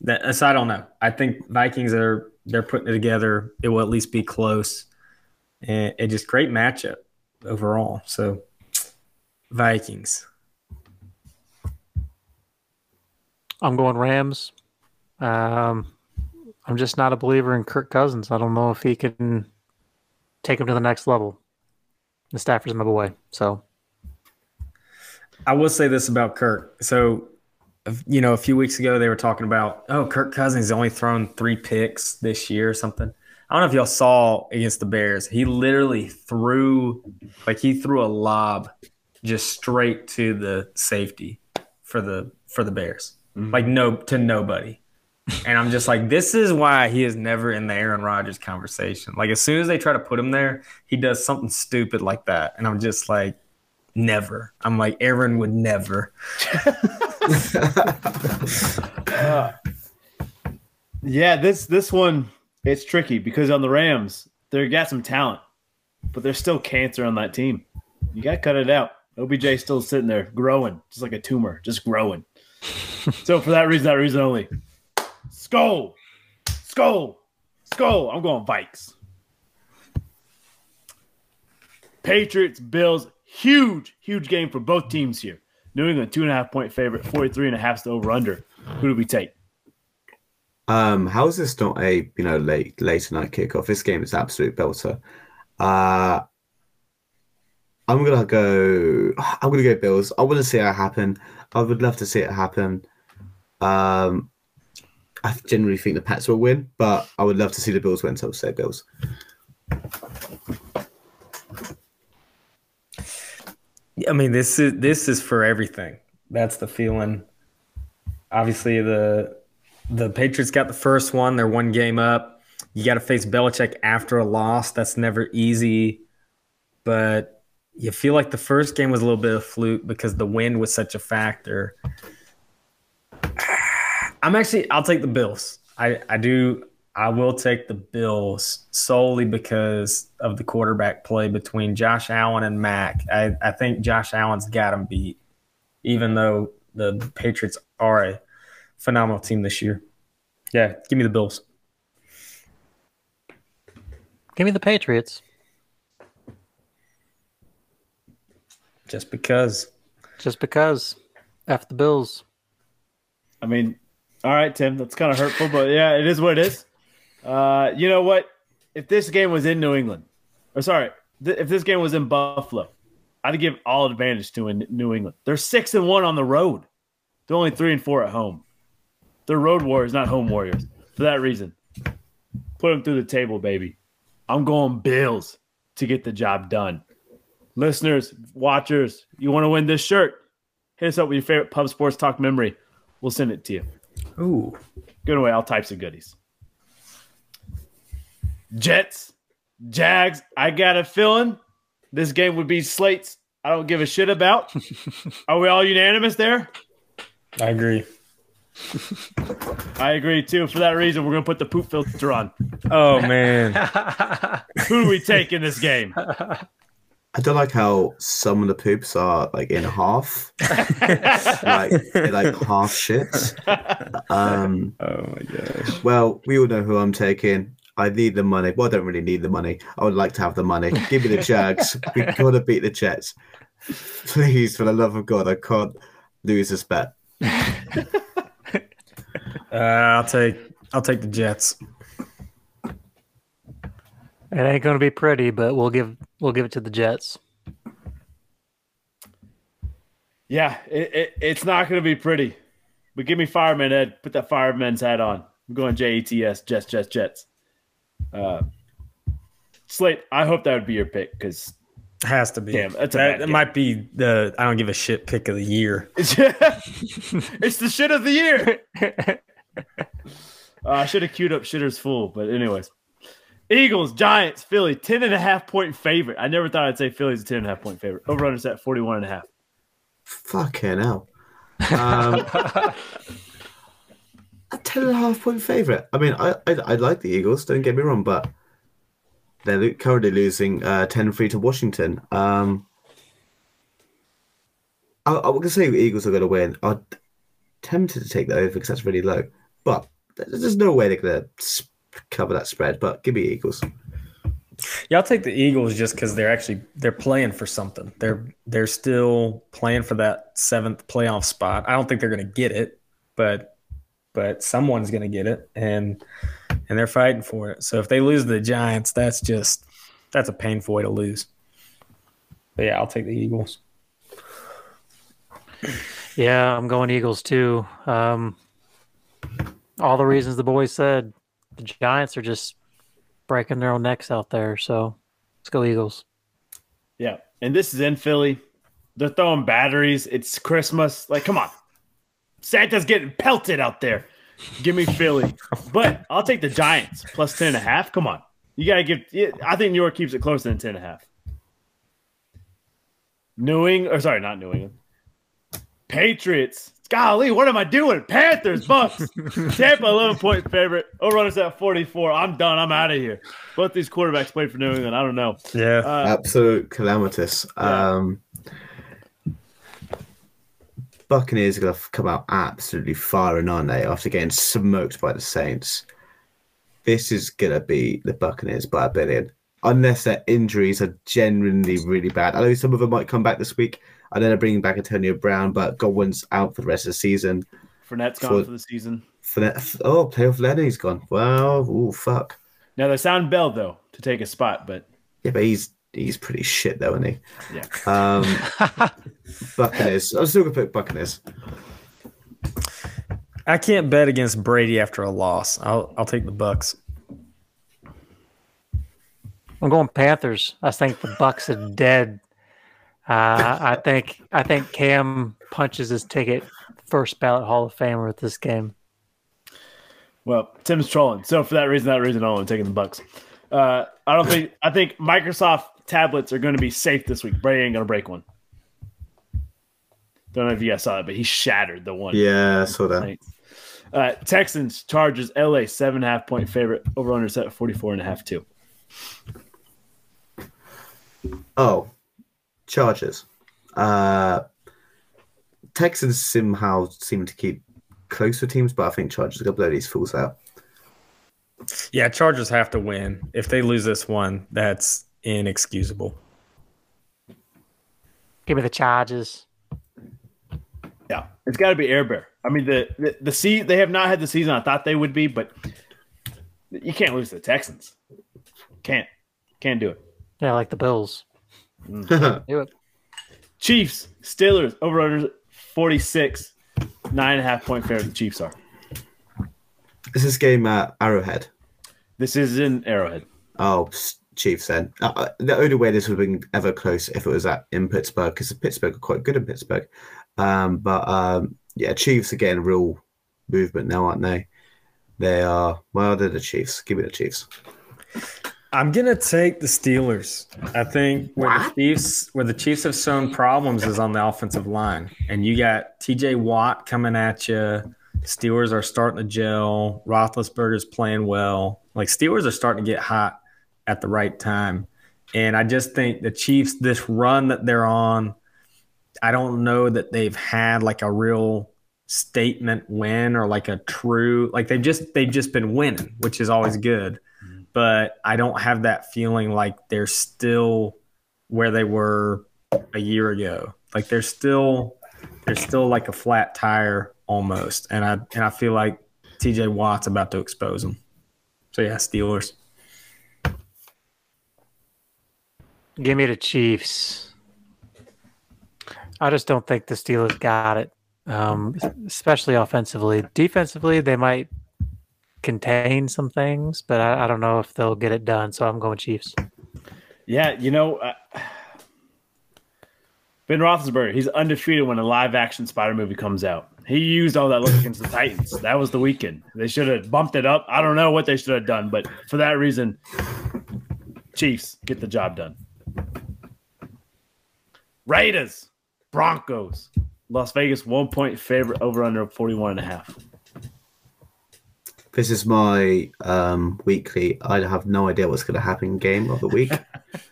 that. So I don't know. I think Vikings are they're putting it together. It will at least be close, and just great matchup overall. So Vikings. I'm going Rams. Um, I'm just not a believer in Kirk Cousins. I don't know if he can take him to the next level. The Stafford's my boy, so I will say this about Kirk. So, you know, a few weeks ago they were talking about, oh, Kirk Cousins only thrown three picks this year or something. I don't know if y'all saw against the Bears. He literally threw, like he threw a lob just straight to the safety for the for the Bears, mm-hmm. like no to nobody. And I'm just like, this is why he is never in the Aaron Rodgers conversation. Like as soon as they try to put him there, he does something stupid like that, and I'm just like, never. I'm like, Aaron would never. [LAUGHS] [LAUGHS] Uh, yeah, this this one it's tricky because on the Rams they got some talent, but there's still cancer on that team. You got to cut it out. OBJ still sitting there growing, just like a tumor, just growing. [LAUGHS] so for that reason, that reason only, Skol, Skol, Skol. I'm going Vikes. Patriots, Bills, huge, huge game for both teams here. New England, two and a half point favorite, 43 and a half is over under. Who do we take? Um, how is this not a you know late later night kickoff? This game is absolute belter. Uh, I'm gonna go. [SIGHS] I'm gonna go Bills. I want to see it happen. I would love to see it happen. Um, I generally think the Pats will win, but I would love to see the Bills win. So I'll say Bills. I mean, this is this is for everything. That's the feeling. Obviously, the the Patriots got the first one. They're one game up. You got to face Belichick after a loss. That's never easy, but you feel like the first game was a little bit of fluke because the wind was such a factor. I'm actually. I'll take the Bills. I I do. I will take the Bills solely because of the quarterback play between Josh Allen and Mac. I, I think Josh Allen's got him beat, even though the Patriots are a phenomenal team this year. Yeah, give me the Bills. give me the Patriots. Just because. Just because. F the Bills. I mean, all right, Tim, that's kind of hurtful, but yeah, it is what it is. Uh, you know what? If this game was in New England, or sorry, th- if this game was in Buffalo, I'd give all advantage to in New England. They're six and one on the road. They're only three and four at home. They're road warriors, not home warriors. For that reason, put them through the table, baby. I'm going Bills to get the job done. Listeners, watchers, you want to win this shirt? Hit us up with your favorite pub sports talk memory. We'll send it to you. Ooh. Giving away all types of goodies. Jets, Jags. I got a feeling this game would be slates. I don't give a shit about. [LAUGHS] Are we all unanimous there? I agree. [LAUGHS] I agree too. For that reason, we're gonna put the poop filter on. Oh, man. [LAUGHS] Who do we take in this game? I don't like how some of the poops are like in half, [LAUGHS] like like half shits. Um, oh, my gosh. well, we all know who I'm taking. I need the money. Well, I don't really need the money. I would like to have the money. Give me the Jags. we gotta beat the Jets. Please, for the love of God, I can't lose this bet. Uh, I'll take I'll take the Jets. It ain't going to be pretty, but we'll give we'll give it to the Jets. Yeah, it, it, it's not going to be pretty. But give me fireman Ed. Put that fireman's hat on. I'm going J E T S. Jets, Jets, Jets. Uh, Slate. I hope that would be your pick because Has to be. Damn, that's a that, bad that might be the I don't give a shit pick of the year. it's, [LAUGHS] it's the shit of the year. [LAUGHS] [LAUGHS] Uh, I should have queued up shitters full, but anyways. Eagles, Giants, Philly, 10 and a half point favorite. I never thought I'd say Philly's a 10 and a half point favorite. Over under set 41 and a half. Fucking hell. Um, a ten and a half point favorite. I mean, I, I I like the Eagles. Don't get me wrong, but they're currently losing uh, 10-3 to Washington. Um, I, I was gonna say the Eagles are going to win. I'm tempted to take that over because that's really low, but there's there's no way they're going to cover that spread. But give me Eagles. Yeah, I'll take the Eagles just because they're actually they're playing for something. They're they're still playing for that seventh playoff spot. I don't think they're going to get it, but but someone's going to get it, and and they're fighting for it. So if they lose the Giants, that's just that's a painful way to lose. But yeah, I'll take the Eagles. Yeah, I'm going Eagles too. Um, all the reasons the boys said. The Giants are just breaking their own necks out there. So let's go Eagles. Yeah. And this is in Philly. They're throwing batteries. It's Christmas. Like, come on. Santa's getting pelted out there. Give me Philly. But I'll take the Giants plus 10 and a half. Come on. You got to give. I think New York keeps it closer than 10 and a half. New England, or sorry, not New England. Patriots. Golly, what am I doing? Panthers, Bucs. [LAUGHS] Tampa, 11 point favorite. Overrunners at 44. I'm done. I'm out of here. Both these quarterbacks played for New England. I don't know. Yeah, Uh, Absolute calamitous. Yeah. Um, Buccaneers are going to come out absolutely firing, aren't they? After getting smoked by the Saints, this is going to be the Buccaneers by a billion, unless their injuries are genuinely really bad. I know some of them might come back this week. I know they're bringing back Antonio Brown, but Godwin's out for the rest of the season. Fournette's gone For- for the season. For that, oh, playoff Lenny's gone. Well, oh fuck. Now they sound Bell though to take a spot, but Yeah, but he's he's pretty shit though, isn't he? yeah. Um, [LAUGHS] Buccaneers. I'm still gonna pick Buccaneers. I can't bet against Brady after a loss. I'll I'll take the Bucs. I'm going Panthers. I think the Bucs are dead. Uh, I think I think Cam punches his ticket first ballot Hall of Famer with this game. Well, Tim's trolling. So for that reason, that reason alone, I'm taking the Bucs. Uh, I don't think. I think Microsoft tablets are going to be safe this week. Brady ain't going to break one. Don't know if you guys saw it, but he shattered the one. Yeah, I saw that. Uh, Texans, Chargers, LA, seven and a half point favorite. Over under set 44 and a half, too. Oh, Chargers. Uh, Texans somehow seem to keep closer teams, but I think Chargers are gonna blow these fools out. Yeah, Chargers have to win. If they lose this one, that's inexcusable. Give me the Chargers. Yeah, it's got to be Air Bear. I mean, the the, the se- they have not had the season I thought they would be, but you can't lose to the Texans. Can't, can't do it. Yeah, like the Bills. Do. Chiefs, Steelers, over under 46, nine and a half point favorite. The Chiefs are. Is this game at Arrowhead? This is in Arrowhead. Oh, Chiefs then. Uh, uh, the only way this would have been ever close if it was at in Pittsburgh, because Pittsburgh are quite good in Pittsburgh. Um, but um, yeah, Chiefs are getting real movement now, aren't they? They are. Well, they're the Chiefs. Give me the Chiefs. I'm gonna take the Steelers. I think where What? the Chiefs where the Chiefs have shown problems is on the offensive line, and you got T.J. Watt coming at you. Steelers are starting to gel. Roethlisberger's playing well. Like Steelers are starting to get hot at the right time, and I just think the Chiefs this run that they're on. I don't know that they've had like a real statement win or like a true like they've just they've just been winning, which is always good but I don't have that feeling like they're still where they were a year ago. Like they're still they're still like a flat tire almost, and I and I feel like T.J. Watt's about to expose them. So yeah, Steelers. Give me the Chiefs. I just don't think the Steelers got it, um, especially offensively. Defensively, they might contain some things, but I, I, don't know if they'll get it done. So I'm going Chiefs. Yeah, you know, uh, Ben Roethlisberger, he's undefeated when a live action Spider movie comes out. He used all that look against the [LAUGHS] Titans. That was the weekend. They should have bumped it up. I don't know what they should have done, but for that reason, Chiefs get the job done. Raiders, Broncos, Las Vegas one point favorite over under 41 and a half. This is my um, weekly. I have no idea what's going to happen game of the week.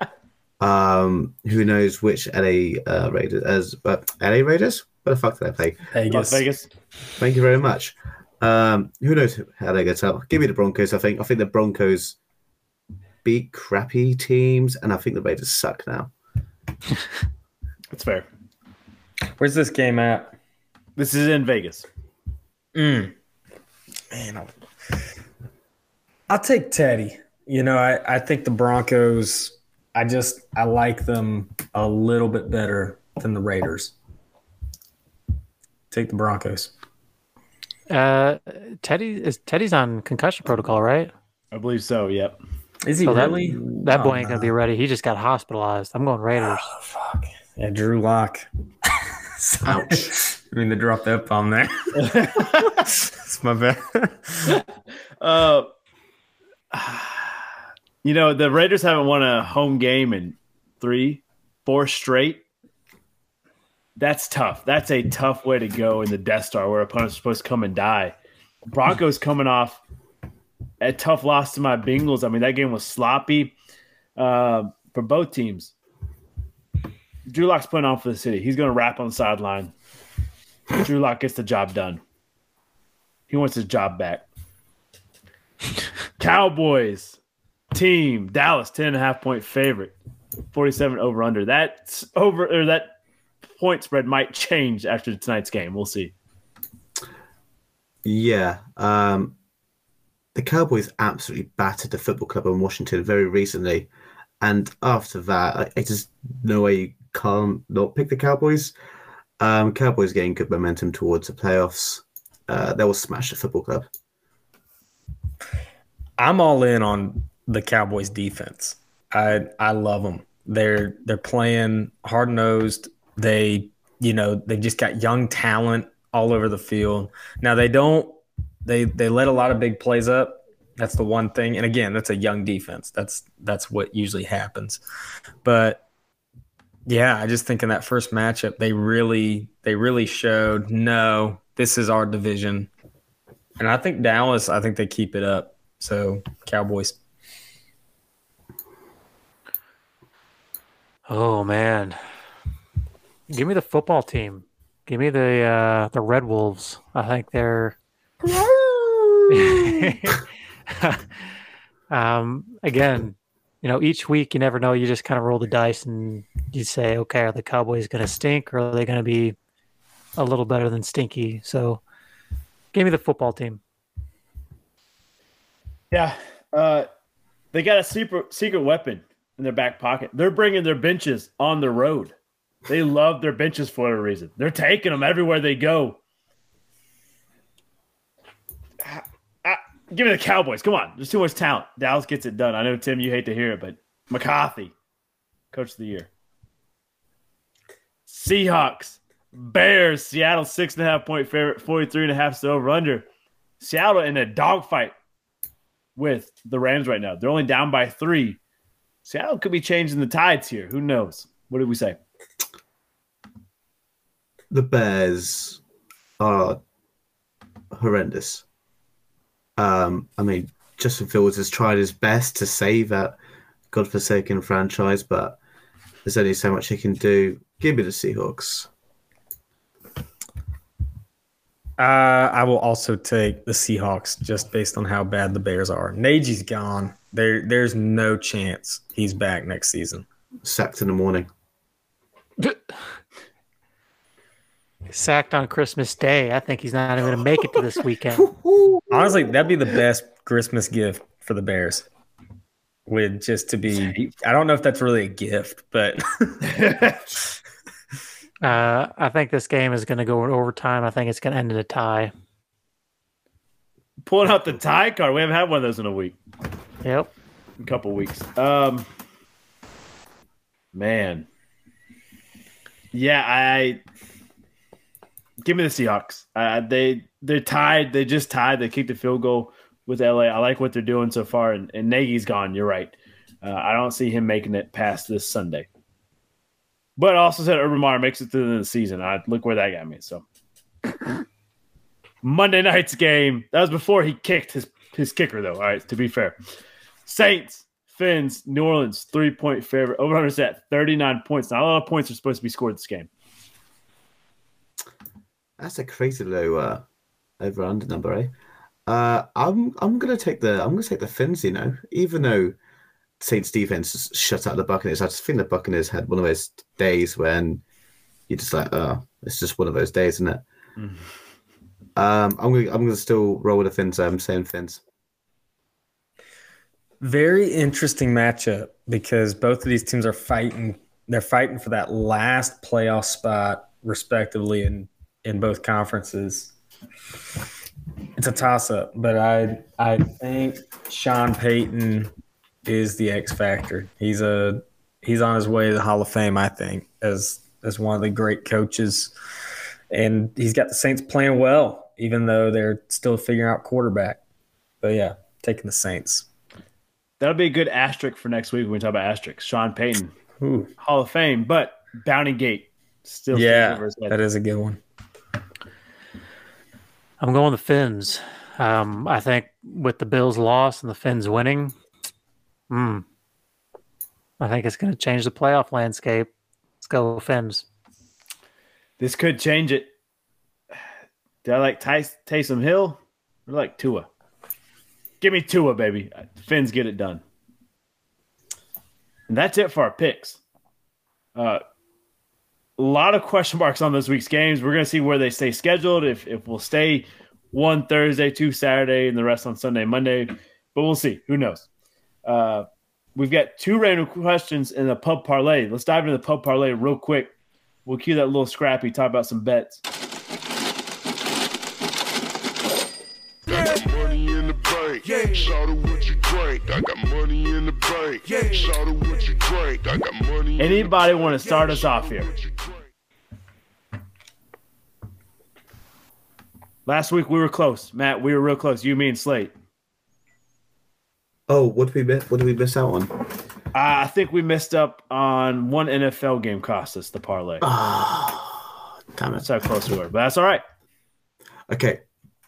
[LAUGHS] um, who knows which LA uh, Raiders as uh, LA Raiders? What the fuck did I play? Vegas. Las Vegas. Thank you very much. Um, who knows how they get up? Give me the Broncos. I think. I think the Broncos beat crappy teams, and I think the Raiders suck now. [LAUGHS] That's fair. Where's this game at? This is in Vegas. Mm. Man, I'll, I'll take Teddy. You know, I, I think the Broncos. I just I like them a little bit better than the Raiders. Take the Broncos. Uh, Teddy is Teddy's on concussion protocol, right? I believe so. Yep. Is he So that- really? That Oh, boy ain't gonna be ready. He just got hospitalized. I'm going Raiders. Oh, fuck. Yeah, Drew Lock. Ouch. [LAUGHS] I mean to drop that bomb there. [LAUGHS] It's my bad. Uh, you know, the Raiders haven't won a home game in three, four straight. That's tough. That's a tough way to go in the Death Star where opponents are supposed to come and die. Broncos coming off a tough loss to my Bengals. I mean, that game was sloppy uh, for both teams. Drew Lock's putting on for the city. He's going to wrap on the sideline. Drew Lock gets the job done. He wants his job back. Cowboys team Dallas 10 and a half point favorite 47 over under that's over or that point spread might change after tonight's game we'll see Yeah. Um, the Cowboys absolutely battered the football club in Washington very recently. And after that, it's just no way you can't not pick the Cowboys. Um, Cowboys getting good momentum towards the playoffs. Uh, they will smash the football club. I'm all in on the Cowboys defense. I I love them. They're they're playing hard nosed. They you know they just got young talent all over the field. Now they don't they they let a lot of big plays up. That's the one thing. And again, that's a young defense. That's that's what usually happens. But yeah, I just think in that first matchup they really they really showed no, this is our division. And I think Dallas, I think they keep it up. So Cowboys. Oh man, give me the football team. Give me the uh, the Red Wolves. I think they're. [LAUGHS] um, again, you know, each week you never know. You just kind of roll the dice and you say, okay, are the Cowboys going to stink or are they going to be a little better than stinky? So, give me the football team. yeah uh, they got a secret secret weapon in their back pocket they're bringing their benches on the road they love their benches for a reason they're taking them everywhere they go Ah, ah, give me the cowboys come on there's too much talent dallas gets it done i know tim you hate to hear it but mccarthy coach of the year seahawks bears seattle six and a half point favorite 43 and a half so over under seattle in a dogfight with the Rams right now. They're only down by three. Seattle could be changing the tides here. Who knows? What did we say? The Bears are horrendous. Um, I mean, Justin Fields has tried his best to save that godforsaken franchise, but there's only so much he can do. Give me the Seahawks. Uh, I will also take the Seahawks just based on how bad the Bears are. Nagy's gone. There, there's no chance he's back next season. Sacked in the morning. [LAUGHS] Sacked on Christmas Day. I think he's not even going to make it to this weekend. [LAUGHS] Honestly, that'd be the best Christmas gift for the Bears. Would just to be. I don't know if that's really a gift, but [LAUGHS] Uh, I think this game is going to go in overtime. I think it's going to end in a tie. Pulling out the tie card. We haven't had one of those in a week, Yep. a couple weeks. Um, man, yeah, I give me the Seahawks. Uh, they they're tied. They just tied. They kicked the field goal with LA. I like what they're doing so far. And, and Nagy's gone. You're right. Uh, I don't see him making it past this Sunday. But I also said Urban Meyer makes it through the season. I look where that got me. So [LAUGHS] Monday night's game. That was before he kicked his his kicker, though. All right, to be fair. Saints, Fins, New Orleans, three point favorite. Over under at 39 points. Not a lot of points are supposed to be scored this game. That's a crazy low uh, over under number, eh? Uh, I'm I'm gonna take the I'm gonna take the Fins. You know, even though Saints defense shut out the Buccaneers, I just think the Buccaneers had one of those days when you're just like, oh, it's just one of those days, isn't it? Mhm. Um, I'm gonna I'm gonna still roll with the Fins. I'm saying Fins. very interesting matchup because both of these teams are fighting. They're fighting for that last playoff spot, respectively, in in both conferences. It's a toss up, but I I think Sean Payton is the X factor. He's a he's on his way to the Hall of Fame, I think, as as one of the great coaches. And he's got the Saints playing well, even though they're still figuring out quarterback. But yeah, taking the Saints. That'll be a good asterisk for next week when we talk about asterisks. Sean Payton, Ooh, Hall of Fame, but Bounty Gate still yeah, over his head. that is a good one. I'm going the Fins. Um, I think with the Bills' loss and the Fins winning, hmm, I think it's going to change the playoff landscape. Let's go Fins. This could change it. Do I like Ty- Taysom Hill or like Tua? Give me Tua, baby. Fins get it done. And that's it for our picks. Uh, a lot of question marks on this week's games. We're going to see where they stay scheduled. If if we'll stay one Thursday, two Saturday, and the rest on Sunday, Monday. But we'll see. Who knows? Uh, we've got two random questions in the pub parlay. Let's dive into the pub parlay real quick. We'll cue that little scrappy. Talk about some bets. I got money in the bank. Yeah. Shout out what you drink. I got money in the bank. Yeah. Shout out what you drink. I got money. Anybody want to start us off here? what you drink. Last week we were close, Matt. We were real close. You, mean Slate. Oh, what did we miss? What did we miss out on? Uh, I think we missed up on one NFL game. Cost us the parlay. Ah, damn it. That's how close we were, but that's all right. Okay.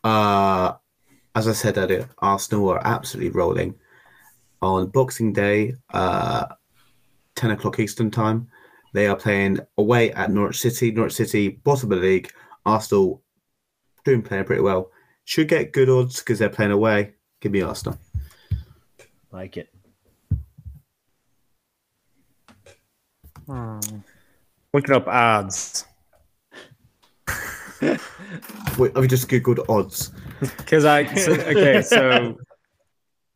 Uh, as I said earlier, Arsenal are absolutely rolling. On Boxing Day, uh, 10 o'clock Eastern Time, they are playing away at Norwich City. Norwich City, bottom of the league. Arsenal doing playing pretty well. Should get good odds because they're playing away. Give me Arsenal. Like it. Hmm. Looking up odds [LAUGHS] Wait, I've just googled odds. because I so, [LAUGHS] okay. So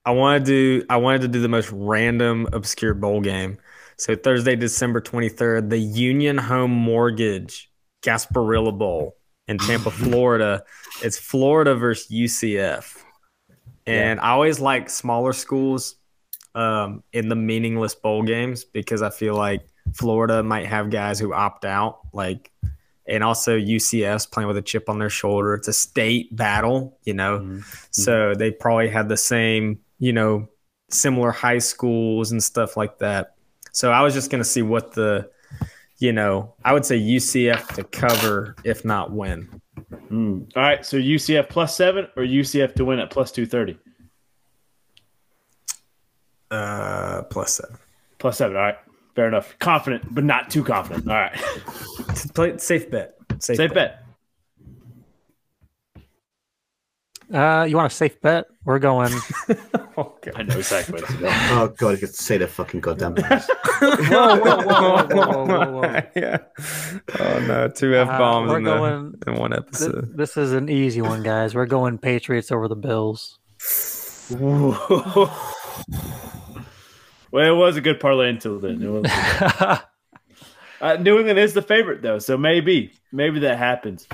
I wanted to I wanted to do the most random obscure bowl game. So Thursday, December twenty third, the Union Home Mortgage Gasparilla Bowl in Tampa, [LAUGHS] Florida. It's Florida versus UCF, and I always like smaller schools um, in the meaningless bowl games because I feel like Florida might have guys who opt out, like, and also UCF's playing with a chip on their shoulder. It's a state battle, you know, so they probably had the same, you know, similar high schools and stuff like that. So I was just going to see what the, you know, I would say UCF to cover, if not win. Hmm. All right. So UCF plus seven or UCF to win at plus two thirty. Uh, plus seven. Plus seven. All right. Fair enough. Confident, but not too confident. All right. Play safe bet. Safe, Safe bet. Uh, you want a safe bet? We're going. [LAUGHS] I know exactly what it's [LAUGHS] about. Oh god, you could say the fucking goddamn things. [LAUGHS] whoa, whoa, whoa, whoa, whoa, whoa, whoa. yeah. Oh no, two f bombs we're in, going- in one Th- episode. This is an easy one, guys. We're going Patriots over the Bills. well, it was a good parlay until then. It was uh, New England is the favorite though, so maybe maybe that happens.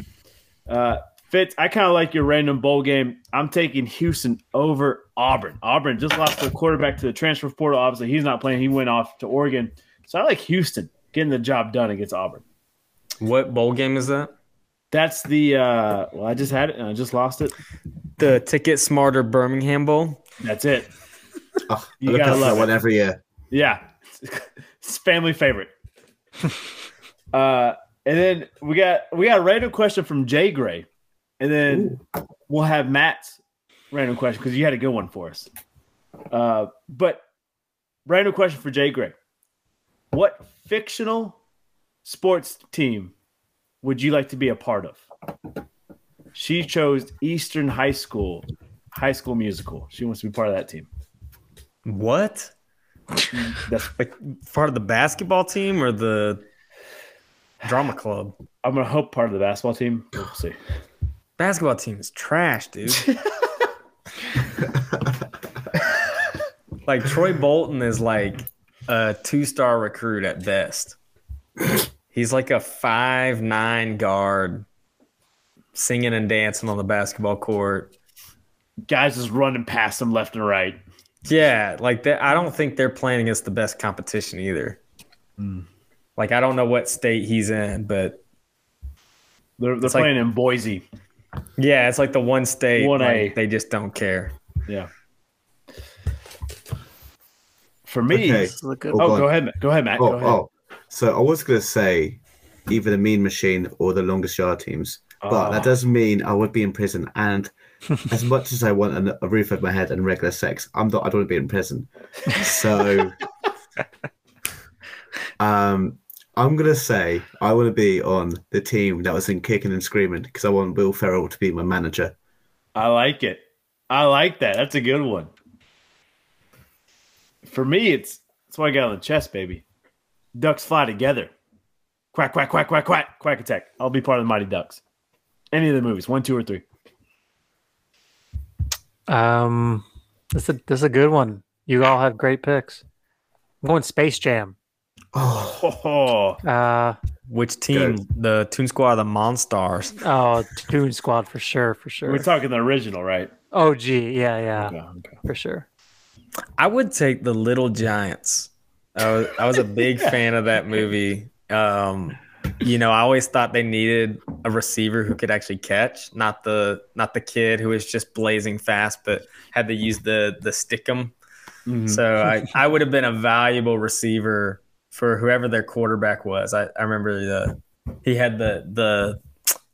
Uh, Fitz, I kind of like your random bowl game. I'm taking Houston over Auburn. Auburn just lost their quarterback to the transfer portal. Obviously, he's not playing. He went off to Oregon, so I like Houston getting the job done against Auburn. What bowl game is that? That's the uh, well, I just had it and I just lost it. The Ticket Smarter Birmingham Bowl. That's it. [LAUGHS] Oh, You I gotta love that one every year. Yeah, it's family favorite. [LAUGHS] uh, and then we got we got a random question from Jay Gray, and then we'll have Matt's random question because you had a good one for us. Uh, but random question for Jay Gray: What fictional sports team would you like to be a part of? She chose Eastern High School, High School Musical. She wants to be part of that team. What? That's [LAUGHS] Like part of the basketball team or the drama club? I'm gonna hope part of the basketball team. We'll see. Basketball team is trash, dude. [LAUGHS] like Troy Bolton is like a two-star recruit at best. He's like a five nine guard, singing and dancing on the basketball court. Guys just running past him left and right. Yeah, like that. I don't think they're playing against the best competition either. Hmm. Like I don't know what state he's in, but They're, they're It's like- playing in Boise. Yeah, it's like the one state One A. like, they just don't care. Yeah. For me, Okay. This is a good Oh, oh, go ahead, Matt. Go ahead, Matt. Oh, go ahead. oh. So I was gonna say either the Mean Machine or the Longest Yard teams, but Oh. that does mean I would be in prison. And [LAUGHS] as much as I want an, a roof over my head and regular sex, I'm not. I don't want to be in prison. So, [LAUGHS] um, I'm gonna say I want to be on the team that was in Kicking and Screaming because I want Will Ferrell to be my manager. I like it. I like that. That's a good one. For me, it's that's why I got on the chest, baby. Ducks fly together. Quack, quack, quack, quack, quack, quack attack. I'll be part of the Mighty Ducks. Any of the movies, one, two, or three. Um, this is a, this is a good one. You all have great picks. I'm going Space Jam. Oh, Uh, Which team? The Toon Squad, or the Monstars. oh, Toon Squad for sure, for sure. we're talking the original, right? Oh, gee, yeah, yeah, Okay, okay. for sure. I would take the Little Giants. I was, I was a big [LAUGHS] fan of that movie. Um, you know, I always thought they needed a receiver who could actually catch, not the not the kid who was just blazing fast, but had to use the the stickum. Mhm. So I, I would have been a valuable receiver for whoever their quarterback was. I, I remember the he had the the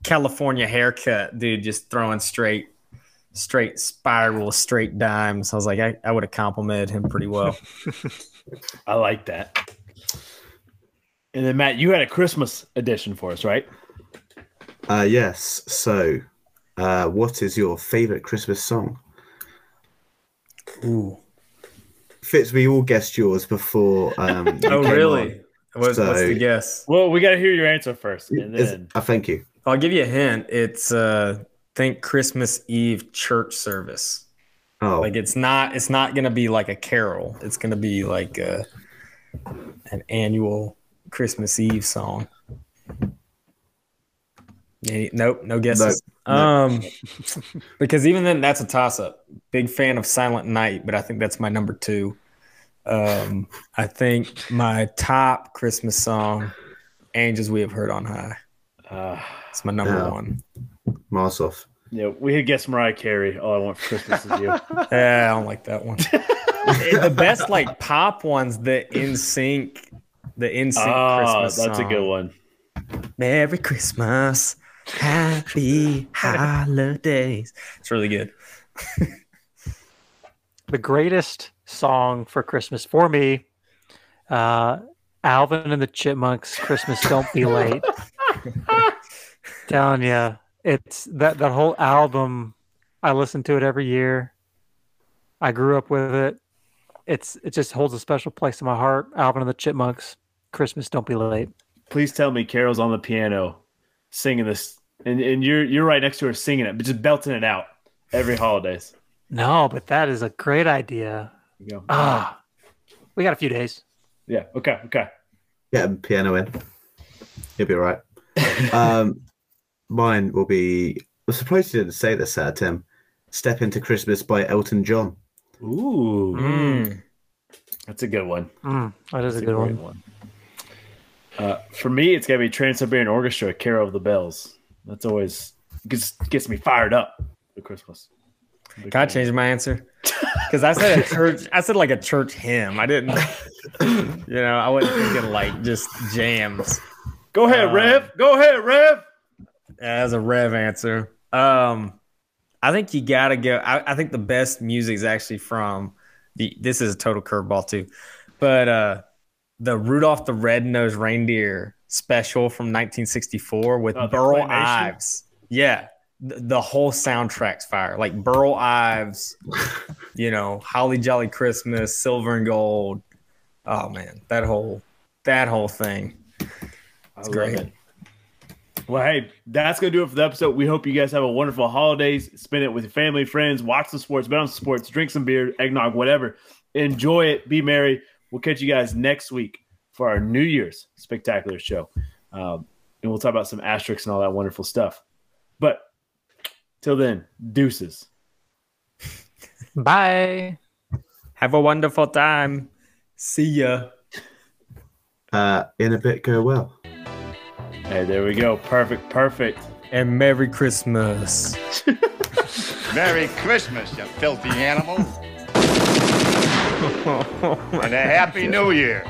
California haircut, dude, just throwing straight straight spiral, straight dimes. I was like, I, I would have complimented him pretty well. [LAUGHS] I like that. And then Matt, you had a Christmas edition for us, right? uh, yes. So, uh, what is your favorite Christmas song? Ooh. Fitz, we all guessed yours before. Um, [LAUGHS] you Oh, really? on. What's, what's the guess? Well, we got to hear your answer first, and Is- then uh, thank you. I'll give you a hint. It's uh think Christmas Eve church service. Oh, Like it's not it's not gonna be like a carol. It's gonna be like a, an annual Christmas Eve song. Any- nope, no guesses. No, no. Um, [LAUGHS] because even then, that's a toss up. Big fan of Silent Night, but I think that's my number two. Um, I think my top Christmas song, "Angels We Have Heard on High." uh, It's my number Yeah. one. Mars off. yeah, we had guessed Mariah Carey. All I want for Christmas is you. [LAUGHS] Yeah, I don't like that one. [LAUGHS] the best like pop ones, the NSYNC, the NSYNC Ah, Christmas. that's a good one. Merry Christmas, Happy Holidays. It's really good. [LAUGHS] The greatest song for Christmas for me, uh, Alvin and the Chipmunks, "Christmas Don't Be Late." [LAUGHS] Telling you, it's that that whole album. I listen to it every year. I grew up with it. It's it just holds a special place in my heart. Alvin and the Chipmunks. Christmas, don't be late. Please tell me Carol's on the piano singing this, and, and you're you're right next to her singing it, but just belting it out every holidays. No, but that is a great idea. Go. Ah, we got a few days. Yeah. Okay. Okay. Get a piano in. You'll be all right. um, [LAUGHS] mine will be. I'm surprised you didn't say this, uh, Tim. Step into Christmas by Elton John. Ooh, Mm. that's a good one. Mm, that is That's a good great one. Uh, for me, it's gotta be Trans Siberian Orchestra, "Carol of the Bells." That's always gets gets me fired up for Christmas. Can I change my answer? [LAUGHS] Because I said a church. I said like a church hymn. I didn't. [LAUGHS] You know, I wasn't thinking like just jams. Go ahead, Uh, Rev. Go ahead, Rev. As a rev answer, um, I think you gotta go. I, I think the best music is actually from the. This is a total curveball too, but uh, the Rudolph the Red-Nosed Reindeer special from 1964 with oh, the Burl? Ives. Yeah, the, the whole soundtrack's fire. Like Burl Ives, [LAUGHS] you know, Holly Jolly Christmas, Silver and Gold. Oh man, that whole that whole thing. It's great. Well, hey, that's gonna do it for the episode. We hope you guys have a wonderful holidays. Spend it with your family, friends. Watch the sports, bet on sports, drink some beer, eggnog, whatever. Enjoy it. Be merry. We'll catch you guys next week for our New Year's spectacular show, um, and we'll talk about some asterisks and all that wonderful stuff. But till then, deuces. [LAUGHS] Bye. Have a wonderful time. See ya. Uh, in a bit, go well. Hey, there we go. Perfect. Perfect. And Merry Christmas. [LAUGHS] Merry Christmas, you filthy animal. [LAUGHS] and a Happy New Year.